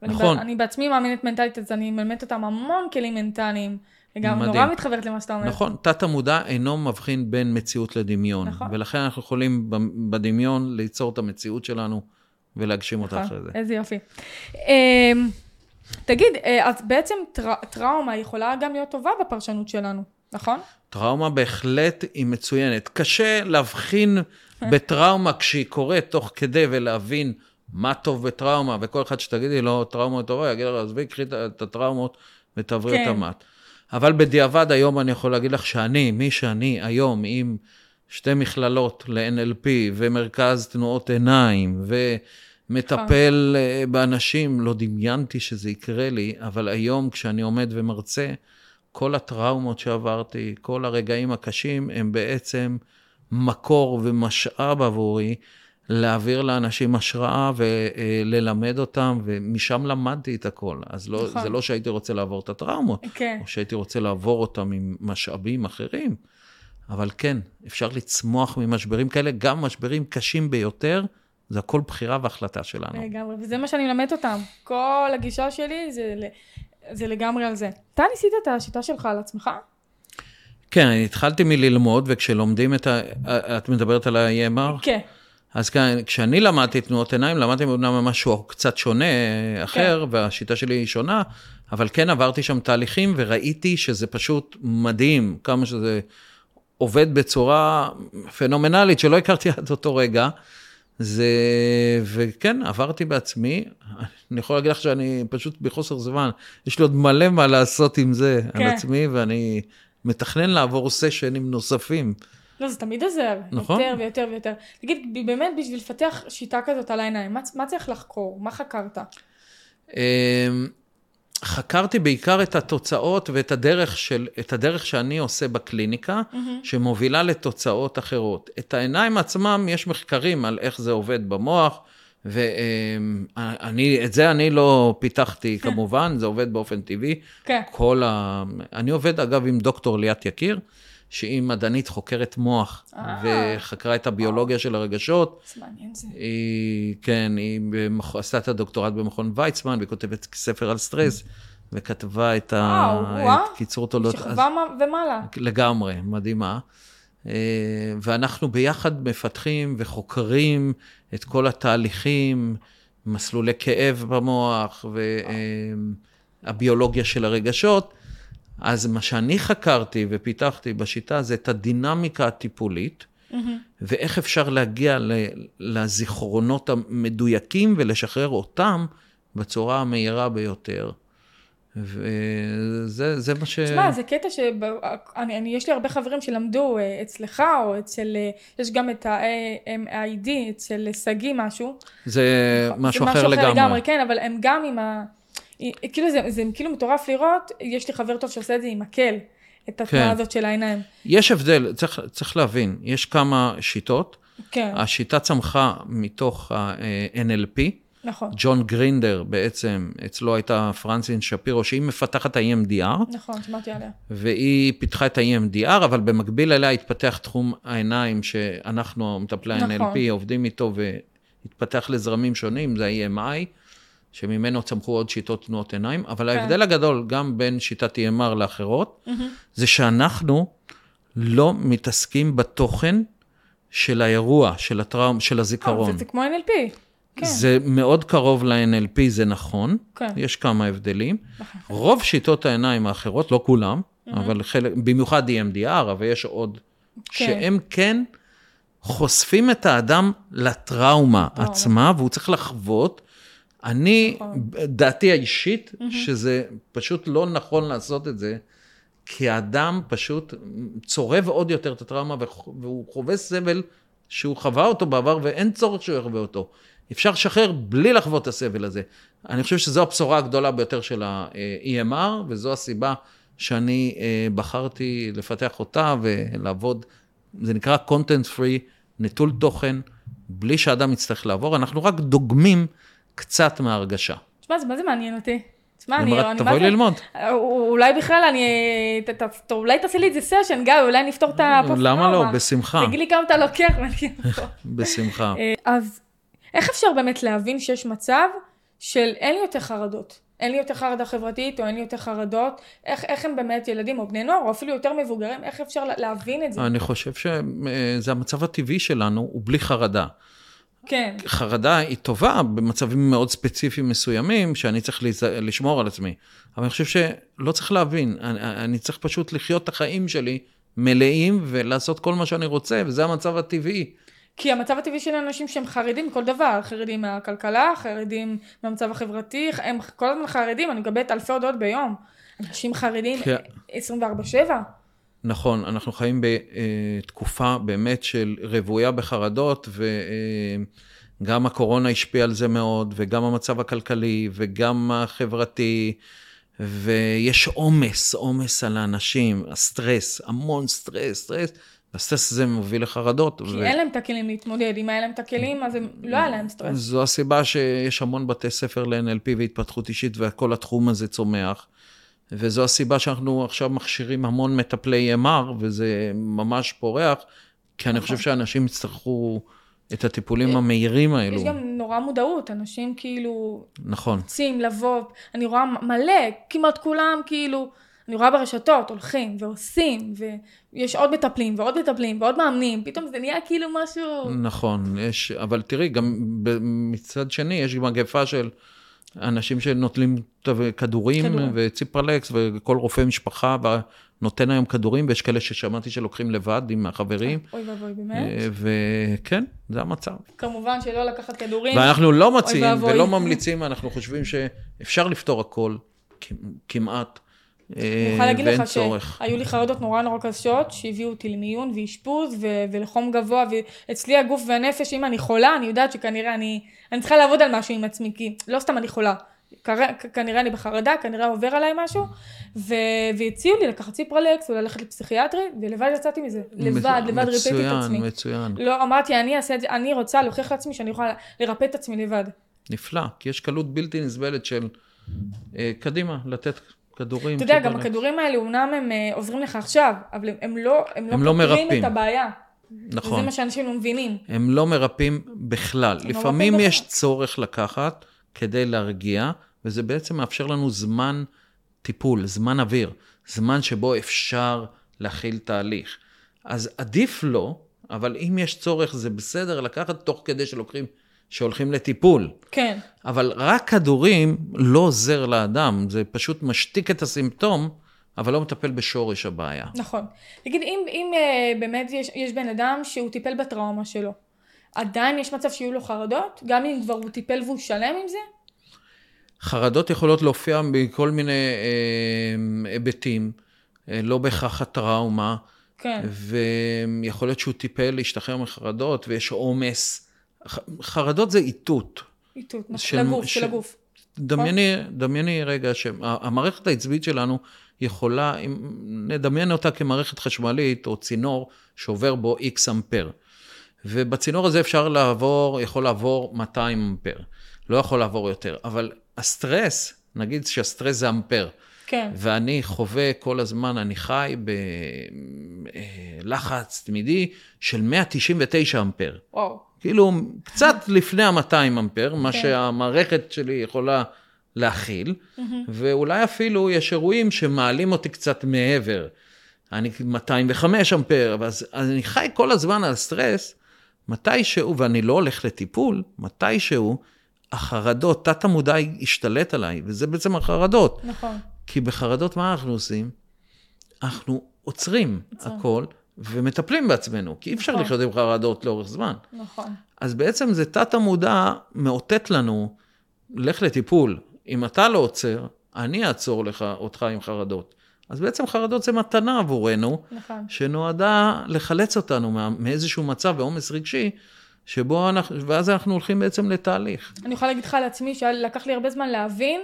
נכון. אני בעצמי מאמינת מנטלית, אז אני מלמדת אותם המון כלים מנטליים. וגם נורא מתחברת למה שאתה אומר. נכון, תת המודע אינו מבחין בין מציאות לדמיון. נכון. ולכן אנחנו יכולים בדמיון ליצור את המציאות שלנו ולהגשים אותה נכון, אחרי זה. איזה יופי. אמ, תגיד, אה, אז בעצם טר, טראומה יכולה גם להיות טובה בפרשנות שלנו, נכון? טראומה בהחלט היא מצוינת. קשה להבחין בטראומה כשהיא קורית תוך כדי ולהבין מה טוב בטראומה, וכל אחד שתגידי לו טראומה טובה, יגיד לך, עזבי, קחי את הטראומות ותעברי כן. את המט. אבל בדיעבד היום אני יכול להגיד לך שאני, מי שאני היום עם שתי מכללות ל-NLP ומרכז תנועות עיניים ומטפל אה, באנשים, לא דמיינתי שזה יקרה לי, אבל היום כשאני עומד ומרצה, כל הטראומות שעברתי, כל הרגעים הקשים, הם בעצם מקור ומשאב עבורי להעביר לאנשים השראה וללמד אותם, ומשם למדתי את הכל. אז לא, נכון. זה לא שהייתי רוצה לעבור את הטראומות, כן. או שהייתי רוצה לעבור אותם עם משאבים אחרים, אבל כן, אפשר לצמוח ממשברים כאלה, גם משברים קשים ביותר, זה הכל בחירה והחלטה שלנו. לגמרי, וזה מה שאני מלמד אותם. כל הגישה שלי זה, זה לגמרי על זה. אתה ניסית את השיטה שלך על עצמך? כן, אני התחלתי מללמוד, וכשלומדים את ה... את מדברת על ה-EMR? כן. אז כאן, כשאני למדתי תנועות עיניים, למדתי אמנם משהו קצת שונה, אחר, כן. והשיטה שלי היא שונה, אבל כן עברתי שם תהליכים וראיתי שזה פשוט מדהים, כמה שזה עובד בצורה פנומנלית, שלא הכרתי עד אותו רגע. זה, וכן, עברתי בעצמי. אני יכול להגיד לך שאני פשוט בחוסר זמן, יש לי עוד מלא מה לעשות עם זה, כן. על עצמי, ואני מתכנן לעבור סשנים נוספים. לא, זה תמיד עוזר. נכון. יותר ויותר ויותר. תגיד, באמת, בשביל לפתח שיטה כזאת על העיניים, מה, מה צריך לחקור? מה חקרת? אמ, חקרתי בעיקר את התוצאות ואת הדרך, של, את הדרך שאני עושה בקליניקה, mm-hmm. שמובילה לתוצאות אחרות. את העיניים עצמם, יש מחקרים על איך זה עובד במוח, ואת זה אני לא פיתחתי כמובן, זה עובד באופן טבעי. כן. כל ה... אני עובד אגב עם דוקטור ליאת יקיר. שהיא מדענית חוקרת מוח, אה. וחקרה את הביולוגיה של הרגשות. זה מעניין זה. היא, כן, היא במח... עשתה את הדוקטורט במכון ויצמן, והיא כותבת ספר על סטרס, וכתבה את, ה... את קיצור תולדות. שכבה אז... ומעלה. לגמרי, מדהימה. אה, ואנחנו ביחד מפתחים וחוקרים את כל התהליכים, מסלולי כאב במוח, והביולוגיה של הרגשות. אז מה שאני חקרתי ופיתחתי בשיטה זה את הדינמיקה הטיפולית, mm-hmm. ואיך אפשר להגיע לזיכרונות המדויקים ולשחרר אותם בצורה המהירה ביותר. וזה זה מה ש... תשמע, זה קטע ש... אני, אני, יש לי הרבה חברים שלמדו אה, אצלך, או אצל... אה, יש גם את ה-MID אצל שגיא משהו. זה משהו זה אחר משהו לגמרי. לגמרי. כן, אבל הם גם עם ה... כאילו זה, זה כאילו מטורף לראות, יש לי חבר טוב שעושה את זה עם מקל, את התנועה כן. הזאת של העיניים. יש הבדל, צריך, צריך להבין, יש כמה שיטות. כן. השיטה צמחה מתוך ה-NLP. נכון. ג'ון גרינדר בעצם, אצלו הייתה פרנסין שפירו, שהיא מפתחת ה-EMDR. נכון, שמעתי עליה. והיא פיתחה את ה-EMDR, אבל במקביל אליה התפתח תחום העיניים, שאנחנו, מטפלי ה-NLP, נכון. עובדים איתו, והתפתח לזרמים שונים, זה ה-EMI, שממנו צמחו עוד שיטות תנועות עיניים, אבל כן. ההבדל הגדול, גם בין שיטת EMR לאחרות, mm-hmm. זה שאנחנו לא מתעסקים בתוכן של האירוע, של הטראום, של הזיכרון. זה, זה כמו NLP. כן. זה מאוד קרוב ל-NLP, זה נכון. כן. יש כמה הבדלים. נכון. רוב שיטות העיניים האחרות, לא כולם, mm-hmm. אבל חלק, במיוחד EMDR, אבל יש עוד, כן. שהם כן חושפים את האדם לטראומה טראומה. עצמה, והוא צריך לחוות. אני, נכון. דעתי האישית, mm-hmm. שזה פשוט לא נכון לעשות את זה, כי האדם פשוט צורב עוד יותר את הטראומה, והוא חווה סבל שהוא חווה אותו בעבר, ואין צורך שהוא יחווה אותו. אפשר לשחרר בלי לחוות את הסבל הזה. אני חושב שזו הבשורה הגדולה ביותר של ה-EMR, וזו הסיבה שאני אה, בחרתי לפתח אותה ולעבוד, זה נקרא content free, נטול תוכן, בלי שאדם יצטרך לעבור, אנחנו רק דוגמים קצת מההרגשה. תשמע, מה זה מעניין אותי? תשמע, אני... תבואי ללמוד. אולי בכלל אני... אולי תעשי לי איזה סשן, גיא, אולי נפתור את הפוסט למה לא? בשמחה. תגיד לי כמה אתה לוקח. בשמחה. אה, אז איך אפשר באמת להבין שיש מצב של אין לי יותר חרדות? אין לי יותר חרדה חברתית, או אין לי יותר חרדות, איך, איך הם באמת ילדים או בני נוער, או אפילו יותר מבוגרים, איך אפשר להבין את זה? אני חושב שזה המצב הטבעי שלנו, הוא בלי חרדה. כן. חרדה היא טובה במצבים מאוד ספציפיים מסוימים, שאני צריך לשמור על עצמי. אבל אני חושב שלא צריך להבין, אני, אני צריך פשוט לחיות את החיים שלי מלאים ולעשות כל מה שאני רוצה, וזה המצב הטבעי. כי המצב הטבעי של אנשים שהם חרדים מכל דבר, חרדים מהכלכלה, חרדים מהמצב החברתי, הם כל הזמן חרדים, אני מקבלת אלפי הודעות ביום. אנשים חרדים כן. 24-7. נכון, אנחנו חיים בתקופה באמת של רוויה בחרדות, וגם הקורונה השפיעה על זה מאוד, וגם המצב הכלכלי, וגם החברתי, ויש עומס, עומס על האנשים, הסטרס, המון סטרס, סטרס. הסטרס הזה מוביל לחרדות. כי ו... אין להם את הכלים להתמודד, אם היה להם את הכלים, אז הם... לא היה להם סטרס. זו הסיבה שיש המון בתי ספר ל-NLP והתפתחות אישית, וכל התחום הזה צומח. וזו הסיבה שאנחנו עכשיו מכשירים המון מטפלי MR, וזה ממש פורח, כי אני חושב נכון. שאנשים יצטרכו את הטיפולים אה, המהירים האלו. יש גם נורא מודעות, אנשים כאילו... נכון. רוצים לבוא, אני רואה מלא, כמעט כולם כאילו... אני רואה ברשתות, הולכים ועושים, ויש עוד מטפלים ועוד מטפלים ועוד מאמנים, פתאום זה נהיה כאילו משהו... נכון, יש, אבל תראי, גם מצד שני, יש מגפה של אנשים שנוטלים כדורים, כדור. וציפרלקס, וכל רופא משפחה נותן היום כדורים, ויש כאלה ששמעתי שלוקחים לבד עם החברים. אוי ואבוי, באמת? אה, וכן, זה המצב. כמובן שלא לקחת כדורים. ואנחנו לא מציעים ולא ממליצים, אנחנו חושבים שאפשר לפתור הכל, כמעט. אני יכולה להגיד לך שהיו לי חרדות נורא נורא קשות, שהביאו אותי למיון ואשפוז ו- ולחום גבוה, ואצלי הגוף והנפש, אם אני חולה, אני יודעת שכנראה אני, אני צריכה לעבוד על משהו עם עצמי, כי לא סתם אני חולה. כנראה אני בחרדה, כנראה עובר עליי משהו, ו... והציעו לי לקחת ציפרלקס וללכת לפסיכיאטרי, ולבד יצאתי מזה. לבד, לבד ריפאתי את עצמי. מצוין, מצוין. לא, אמרתי, אני אעשה את זה, אני רוצה להוכיח לעצמי שאני יכולה לרפא את עצמי לבד. נפלא, כי יש קלות בלתי נסבלת של אה, קדימה, לתת כדורים. אתה יודע, גם הכדורים האלה, אומנם הם אה, עוזרים לך עכשיו, אבל הם לא, הם לא, הם לא פותרים את הבעיה. נכון. וזה מה שאנשים לא מבינים. הם לא מרפאים בכלל. לא לפעמים לא יש בכלל. צורך לקחת כדי להרגיע, וזה בעצם מאפשר לנו זמן טיפול, זמן אוויר, זמן שבו אפשר להכיל תהליך. אז עדיף לא, אבל אם יש צורך, זה בסדר לקחת תוך כדי שלוקחים שהולכים לטיפול. כן. אבל רק כדורים לא עוזר לאדם, זה פשוט משתיק את הסימפטום, אבל לא מטפל בשורש הבעיה. נכון. תגיד, אם, אם uh, באמת יש, יש בן אדם שהוא טיפל בטראומה שלו, עדיין יש מצב שיהיו לו חרדות? גם אם כבר הוא טיפל והוא שלם עם זה? חרדות יכולות להופיע בכל מיני אה, היבטים, אה, לא בהכרח הטראומה. כן. ויכול להיות שהוא טיפל להשתחרר מחרדות, ויש עומס. חרדות זה איתות. איתות, נכון, של הגוף, של הגוף. דמייני, דמייני רגע שהמערכת העצבית שלנו יכולה, אם נדמיין אותה כמערכת חשמלית או צינור שעובר בו איקס אמפר. ובצינור הזה אפשר לעבור, יכול לעבור 200 אמפר. לא יכול לעבור יותר. אבל הסטרס, נגיד שהסטרס זה אמפר. כן. ואני חווה כל הזמן, אני חי בלחץ תמידי של 199 אמפר. וואו. כאילו, קצת לפני ה-200 אמפר, מה כן. שהמערכת שלי יכולה להכיל. ואולי אפילו יש אירועים שמעלים אותי קצת מעבר. אני 205 אמפר, אז, אז אני חי כל הזמן על סטרס, מתישהו, ואני לא הולך לטיפול, מתישהו, החרדות, תת המודע ישתלט עליי, וזה בעצם החרדות. נכון. כי בחרדות מה אנחנו עושים? אנחנו עוצרים. הכל ומטפלים בעצמנו, כי אי אפשר נכון. לחיות עם חרדות לאורך זמן. נכון. אז בעצם זה תת המודע מאותת לנו, לך לטיפול. אם אתה לא עוצר, אני אעצור לך, אותך עם חרדות. אז בעצם חרדות זה מתנה עבורנו, נכון. שנועדה לחלץ אותנו מאיזשהו מצב ועומס רגשי, שבו אנחנו, ואז אנחנו הולכים בעצם לתהליך. אני יכולה להגיד לך על עצמי שלקח לי הרבה זמן להבין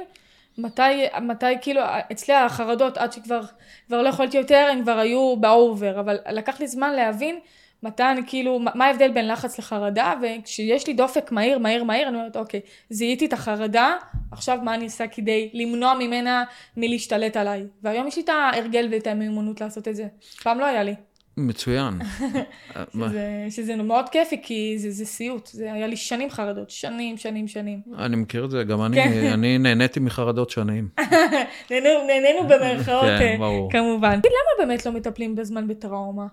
מתי, מתי כאילו, אצלי החרדות עד שכבר כבר לא יכולתי יותר, הם כבר היו באובר, אבל לקח לי זמן להבין מתי אני כאילו, מה ההבדל בין לחץ לחרדה, וכשיש לי דופק מהיר, מהיר, מהיר, אני אומרת, אוקיי, זיהיתי את החרדה, עכשיו מה אני עושה כדי למנוע ממנה מלהשתלט עליי. והיום יש לי את ההרגל ואת המיומנות לעשות את זה. פעם לא היה לי. מצוין. שזה, שזה מאוד כיפי, כי זה, זה סיוט. זה היה לי שנים חרדות, שנים, שנים, שנים. אני מכיר את זה, גם אני, כן. אני נהניתי מחרדות שנים. נהנינו, נהנינו במרכאות, כן, אה. כמובן. למה באמת לא מטפלים בזמן בטראומה?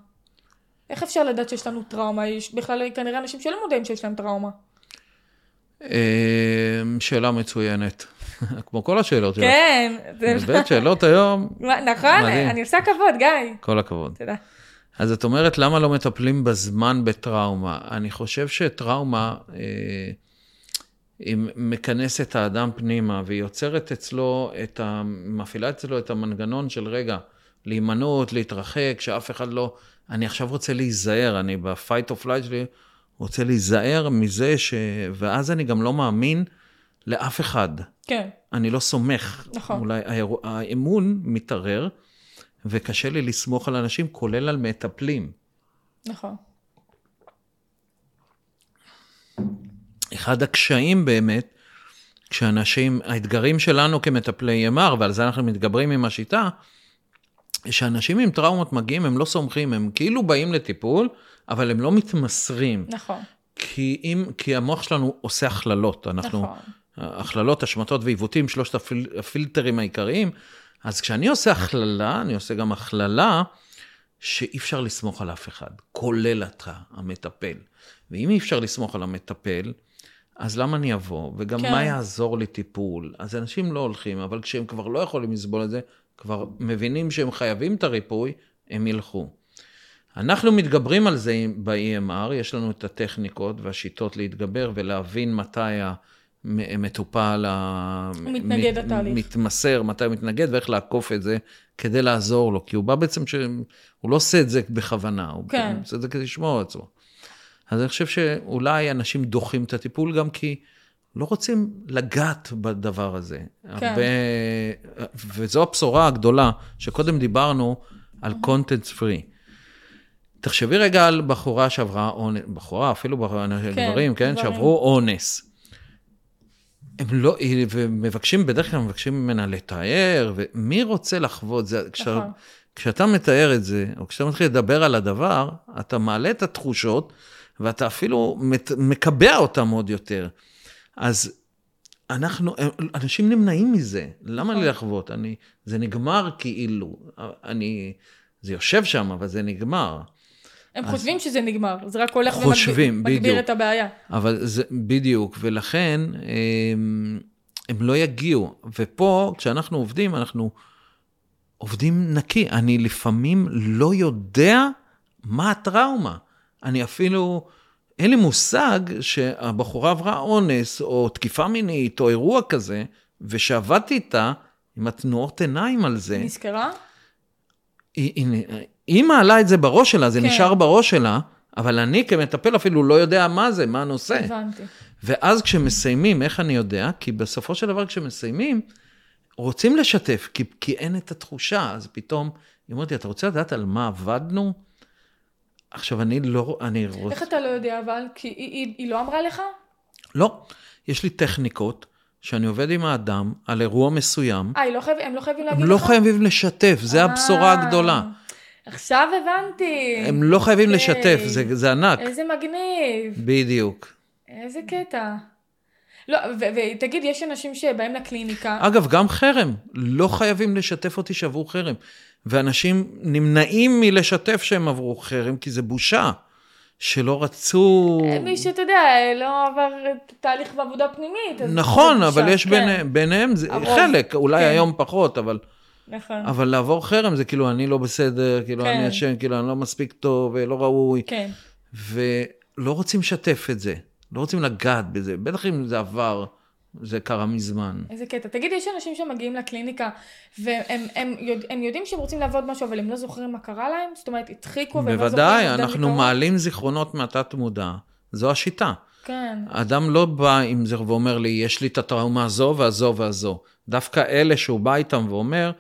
איך אפשר לדעת שיש לנו טראומה? יש בכלל כנראה אנשים שלא מודעים שיש להם טראומה. אה, שאלה מצוינת. כמו כל השאלות שלך. כן. באמת, שאלות היום. נכון, אני עושה כבוד, גיא. כל הכבוד. תודה. אז את אומרת, למה לא מטפלים בזמן בטראומה? אני חושב שטראומה, אה, היא מכנסת את האדם פנימה, והיא יוצרת אצלו את ה... מפעילה אצלו את המנגנון של רגע, להימנעות, להתרחק, שאף אחד לא... אני עכשיו רוצה להיזהר, אני ב-fight of life שלי רוצה להיזהר מזה ש... ואז אני גם לא מאמין לאף אחד. כן. אני לא סומך. נכון. אולי האמון מתערער. וקשה לי לסמוך על אנשים, כולל על מטפלים. נכון. אחד הקשיים באמת, כשאנשים, האתגרים שלנו כמטפלי EMR, ועל זה אנחנו מתגברים עם השיטה, שאנשים עם טראומות מגיעים, הם לא סומכים, הם כאילו באים לטיפול, אבל הם לא מתמסרים. נכון. כי, אם, כי המוח שלנו עושה הכללות. אנחנו, נכון. הכללות, השמטות ועיוותים, שלושת הפיל, הפילטרים העיקריים. אז כשאני עושה הכללה, אני עושה גם הכללה שאי אפשר לסמוך על אף אחד, כולל אתה, המטפל. ואם אי אפשר לסמוך על המטפל, אז למה אני אבוא? וגם כן. מה יעזור לי טיפול? אז אנשים לא הולכים, אבל כשהם כבר לא יכולים לסבול את זה, כבר מבינים שהם חייבים את הריפוי, הם ילכו. אנחנו מתגברים על זה ב-EMR, יש לנו את הטכניקות והשיטות להתגבר ולהבין מתי ה... מטופל, הוא מתנגד לתהליך. מתמסר, מתי הוא מתנגד ואיך לעקוף את זה כדי לעזור לו. כי הוא בא בעצם, ש... הוא לא עושה את זה בכוונה, הוא כן. עושה את זה כדי לשמור על עצמו. אז אני חושב שאולי אנשים דוחים את הטיפול גם כי לא רוצים לגעת בדבר הזה. כן. הרבה... וזו הבשורה הגדולה, שקודם דיברנו על content free. תחשבי רגע על בחורה שעברה אונס, בחורה, אפילו כן, גברים, כן, שעברו אונס. הם לא, ומבקשים, בדרך כלל מבקשים ממנה לתאר, ומי רוצה לחוות זה? כשה, נכון. כשאתה מתאר את זה, או כשאתה מתחיל לדבר על הדבר, אתה מעלה את התחושות, ואתה אפילו מקבע אותם עוד יותר. אז אנחנו, אנשים נמנעים מזה, למה לי נכון. לחוות? אני, זה נגמר כאילו, אני, זה יושב שם, אבל זה נגמר. הם אז... חושבים שזה נגמר, זה רק הולך ומגביר את הבעיה. אבל זה בדיוק, ולכן הם, הם לא יגיעו. ופה, כשאנחנו עובדים, אנחנו עובדים נקי. אני לפעמים לא יודע מה הטראומה. אני אפילו, אין לי מושג שהבחורה עברה אונס, או תקיפה מינית, או אירוע כזה, ושעבדתי איתה, עם התנועות עיניים על זה, נזכרה? היא, היא, היא מעלה את זה בראש שלה, זה כן. נשאר בראש שלה, אבל אני כמטפל אפילו לא יודע מה זה, מה הנושא. הבנתי. ואז כשמסיימים, איך אני יודע? כי בסופו של דבר כשמסיימים, רוצים לשתף, כי, כי אין את התחושה, אז פתאום, היא אומרת לי, אתה רוצה לדעת על מה עבדנו? עכשיו, אני לא, אני רוצה... איך אתה לא יודע אבל? כי היא, היא, היא לא אמרה לך? לא, יש לי טכניקות שאני עובד עם האדם על אירוע מסוים, אה, לא חייב, הם לא חייבים להגיד הם לך? לא חייבים לשתף, זה הבשורה אה, הגדולה. עכשיו הבנתי. הם לא חייבים אוקיי. לשתף, זה, זה ענק. איזה מגניב. בדיוק. איזה קטע. לא, ותגיד, יש אנשים שבאים לקליניקה, אגב, גם חרם, לא חייבים לשתף אותי שעברו חרם. ואנשים נמנעים מלשתף שהם עברו חרם, כי זה בושה. שלא רצו... מי שאתה יודע, לא עבר תהליך בעבודה פנימית. נכון, אבל יש כן. ביניהם, ביניהם זה הרוב, חלק, אולי כן. היום פחות, אבל, נכון, אבל לעבור חרם זה כאילו אני לא בסדר, כאילו כן. אני אשם, כאילו אני לא מספיק טוב, לא ראוי, כן. ולא רוצים לשתף את זה, לא רוצים לגעת בזה, בטח אם זה עבר, זה קרה מזמן. איזה קטע. תגיד, יש אנשים שמגיעים לקליניקה, והם הם, יודע, הם יודעים שהם רוצים לעבוד משהו, אבל הם לא זוכרים מה קרה להם? זאת אומרת, הדחיקו והם לא זוכרים בוודאי, אנחנו? מעלים זיכרונות מהתת מודע, זו השיטה. כן. אדם לא בא עם זה ואומר לי, יש לי את הטראומה הזו והזו והזו. דווקא אלה שהוא בא איתם ואומר,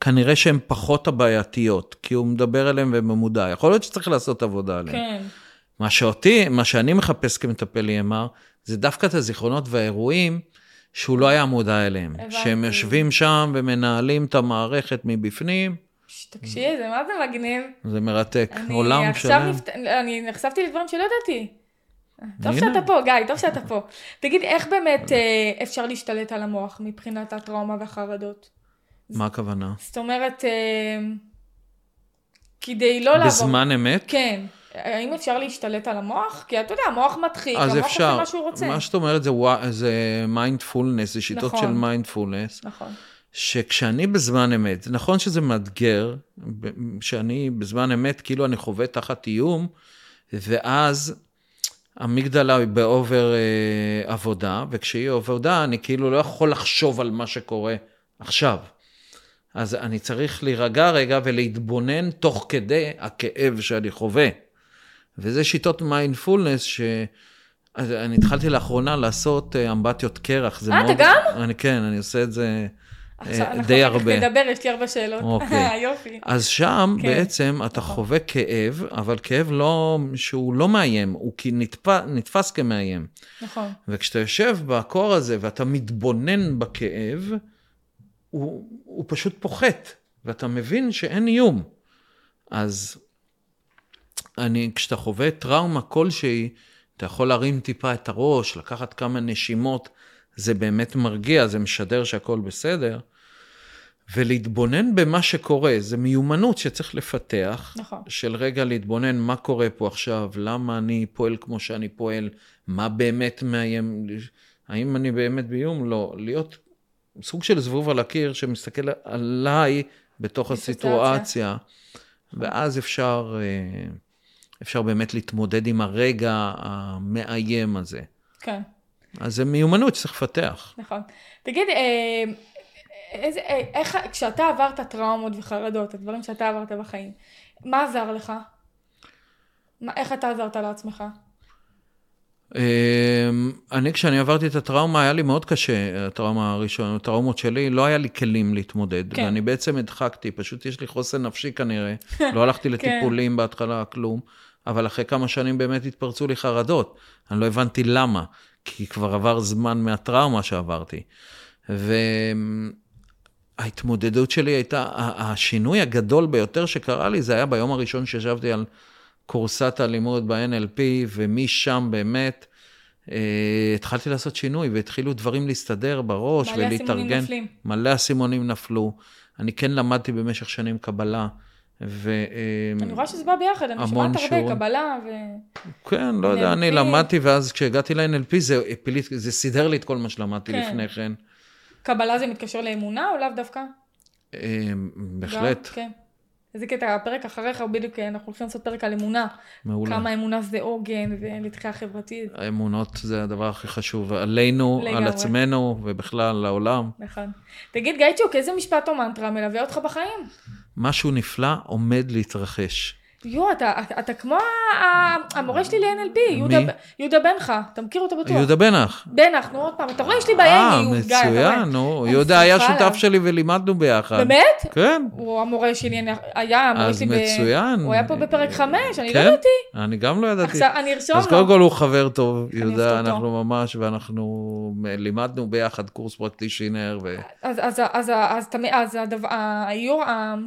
כנראה שהן פחות הבעייתיות, כי הוא מדבר אליהם ובמודע. יכול להיות שצריך לעשות עבודה עליהם. כן. מה שאותי, מה שאני מחפש כמטפל EMR, זה דווקא את הזיכרונות והאירועים שהוא לא היה מודע אליהם. הבנתי. שהם יושבים שם ומנהלים את המערכת מבפנים, ש- תקשיב, זה מה זה מגניב. זה מרתק. אני עולם שלם. נפת... אני נחשפתי לדברים שלא ידעתי. טוב הנה. שאתה פה, גיא, טוב שאתה פה. תגיד, איך באמת אה, אפשר להשתלט על המוח מבחינת הטראומה והחרדות? מה הכוונה? זאת אומרת, אה, כדי לא לעבור... בזמן אמת? כן. האם אפשר להשתלט על המוח? כי אתה יודע, המוח אז המוח אפשר. עושה מה שהוא רוצה. מה שאת אומרת זה, זה מיינדפולנס, זה שיטות נכון. של מיינדפולנס, נכון. שכשאני בזמן אמת, נכון שזה מאתגר, שאני בזמן אמת, כאילו אני חווה תחת איום, ואז האמיגדלה היא ב over אה, עבודה, וכשהיא עבודה, אני כאילו לא יכול לחשוב על מה שקורה עכשיו. אז אני צריך להירגע רגע ולהתבונן תוך כדי הכאב שאני חווה. וזה שיטות מיינדפולנס ש... אז אני התחלתי לאחרונה לעשות אה, אמבטיות קרח. אה, אתה. גם? אני כן, אני עושה את זה עכשיו אה, אנחנו די אחר כך הרבה. נדבר, יש לי הרבה שאלות. אוקיי. יופי. אז שם כן. בעצם אתה נכון. חווה כאב, אבל כאב לא, שהוא לא מאיים, הוא כי נתפ... נתפס כמאיים. נכון. וכשאתה יושב בקור הזה ואתה מתבונן בכאב, הוא, הוא פשוט פוחת, ואתה מבין שאין איום. אז אני, כשאתה חווה טראומה כלשהי, אתה יכול להרים טיפה את הראש, לקחת כמה נשימות, זה באמת מרגיע, זה משדר שהכל בסדר. ולהתבונן במה שקורה, זה מיומנות שצריך לפתח, נכון. של רגע להתבונן מה קורה פה עכשיו, למה אני פועל כמו שאני פועל, מה באמת מאיים, האם אני באמת באיום? לא. להיות סוג של זבוב על הקיר שמסתכל עליי בתוך. הסיטואציה, ואז אפשר, אה, אפשר באמת להתמודד עם הרגע המאיים הזה. כן. אז זה מיומנות שצריך לפתח. נכון. תגיד, אה, איזה, אה, איך, כשאתה עברת טראומות וחרדות, הדברים שאתה עברת בחיים, מה עזר לך? מה, איך אתה עזרת לעצמך? אמ, אני, כשאני עברתי את הטראומה, היה לי מאוד קשה, הטראומה הראשונה, הטראומות שלי, לא היה לי כלים להתמודד. כן. ואני בעצם הדחקתי, פשוט יש לי חוסן נפשי כנראה. לא הלכתי כן. לטיפולים בהתחלה, כלום. אבל אחרי כמה שנים באמת התפרצו לי חרדות. אני לא הבנתי למה, כי כבר עבר זמן מהטראומה שעברתי. וההתמודדות שלי הייתה, השינוי הגדול ביותר שקרה לי, זה היה ביום הראשון שישבתי על קורסת הלימוד ב-NLP, ומשם באמת אה, התחלתי לעשות שינוי, והתחילו דברים להסתדר בראש מלא אסימונים ולהתארגן. נופלים. מלא אסימונים נפלו. אני כן למדתי במשך שנים קבלה, ו... אה, אני רואה שזה בא ביחד, אני שומעת הרבה. קבלה ו... כן, לא יודע, אני. למדתי, ואז כשהגעתי ל-NLP זה, זה סידר לי את כל מה שלמדתי כן. לפני כן. קבלה זה מתקשר לאמונה או לאו דווקא? אה, בהחלט. גם, כן. איזה קטע, הפרק אחריך, בדיוק אנחנו הולכים לעשות פרק על אמונה. מעולה. כמה אמונה זה עוגן ולתחייה חברתית. האמונות זה הדבר הכי חשוב, עלינו, לגמרי. על עצמנו ובכלל לעולם. נכון. תגיד, גייצ'וק, איזה משפט או מנטרה מלווה אותך בחיים? משהו נפלא עומד להתרחש. יואו, אתה, אתה כמו המורה שלי ל-NLP, יהודה, יהודה בנך, אתה מכיר אותו בטוח. יהודה בנח. בנח, נו עוד פעם, אתה רואה, יש לי בעיה עם יהודה. אה, מצוין, נו, יהודה היה שותף שלי ולימדנו ביחד. באמת? כן. הוא המורה שלי, היה המורה שלי. אז מצוין. הוא היה פה בפרק חמש, אני לא כן? ידעתי. אני גם לא ידעתי. עכשיו, אני ארשום לו. אז קודם כל הוא חבר טוב, יהודה, אנחנו ממש, ואנחנו לימדנו ביחד קורס פרקטישינר. אז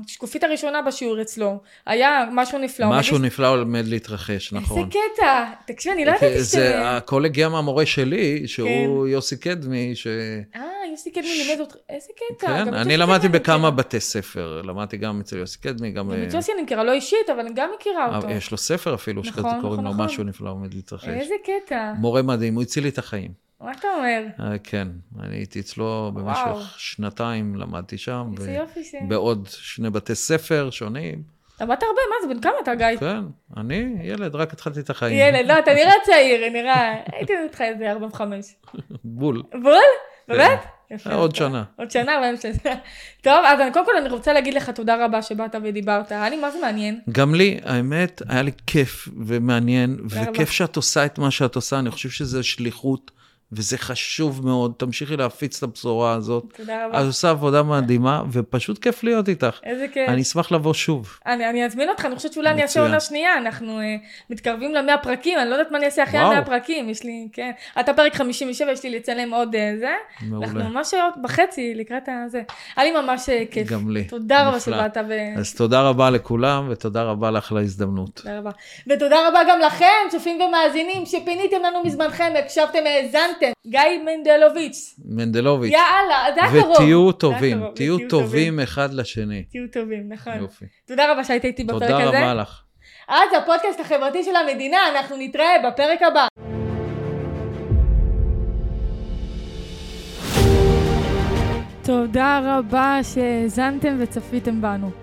השקופית הראשונה בשיעור אצלו, היה משהו נפלא. משהו נפלא עומד להתרחש, נכון. איזה קטע. תקשיב, אני לא ידעתי ש... זה הכל הגיע מהמורה שלי, שהוא כן. יוסי קדמי, ש... אה, יוסי קדמי לימד אותך, איזה קטע. כן, אני למדתי בכמה בתי ספר. למדתי גם אצל יוסי קדמי, גם... גם את יוסי אני מכירה, לא אישית, אבל אני גם מכירה אה, אותו. יש לו ספר אפילו, שכזה נכון, קוראים לו נכון. משהו נפלא עומד להתרחש. איזה קטע. מורה מדהים, הוא הציל לי את החיים. מה אתה אומר? אה, כן, אני הייתי אצלו במשך שנתיים, למדתי שם. איזה יופי ש... בעוד שני בתי ספר שונים. למדת הרבה, מה זה, בן כמה אתה, גיא? כן, אני ילד, רק התחלתי את החיים. ילד, לא, אתה נראה צעיר, נראה, הייתי איתך איזה 45. בול. בול? באמת? כן. יפה. עוד שנה. עוד שנה, בהמשך. טוב, אז קודם כל אני רוצה להגיד לך תודה רבה שבאת ודיברת, היה לי מה זה מעניין. גם לי, האמת, היה לי כיף ומעניין, וכיף שאת עושה את מה שאת עושה, אני חושב שזה שליחות. וזה חשוב מאוד, תמשיכי להפיץ את הבשורה הזאת. תודה רבה. את עושה עבודה מדהימה, ופשוט כיף להיות איתך. איזה כיף. אני אשמח לבוא שוב. אני, אני אזמין אותך, אני חושבת שאולי אני אעשה עונה שנייה, אנחנו uh, מתקרבים למאה פרקים, אני לא יודעת מה אני אעשה אחרי המאה פרקים, יש לי, כן. אתה פרק 57, יש לי לצלם עוד uh, זה. מעולה. אנחנו ממש עוד בחצי לקראת הזה. היה לי ממש uh, כיף. גם לי. תודה רבה שבאת. ו... אז תודה רבה לכולם, ותודה רבה לך על ההזדמנות. תודה רבה. ותודה רבה גם לכם, צופים ומאזינים, שפיניתם לנו מזמנכם, הקשבתם, האזנתם. גיא מנדלוביץ'. מנדלוביץ'. יאללה, זה הקרוב. ותהיו טובים, תהיו טובים אחד לשני. תהיו טובים, נכון. יופי. תודה רבה שהיית איתי בפרק הזה. תודה רבה לך. אז הפודקאסט החברתי של המדינה, אנחנו נתראה בפרק הבא. תודה רבה שהאזנתם וצפיתם בנו.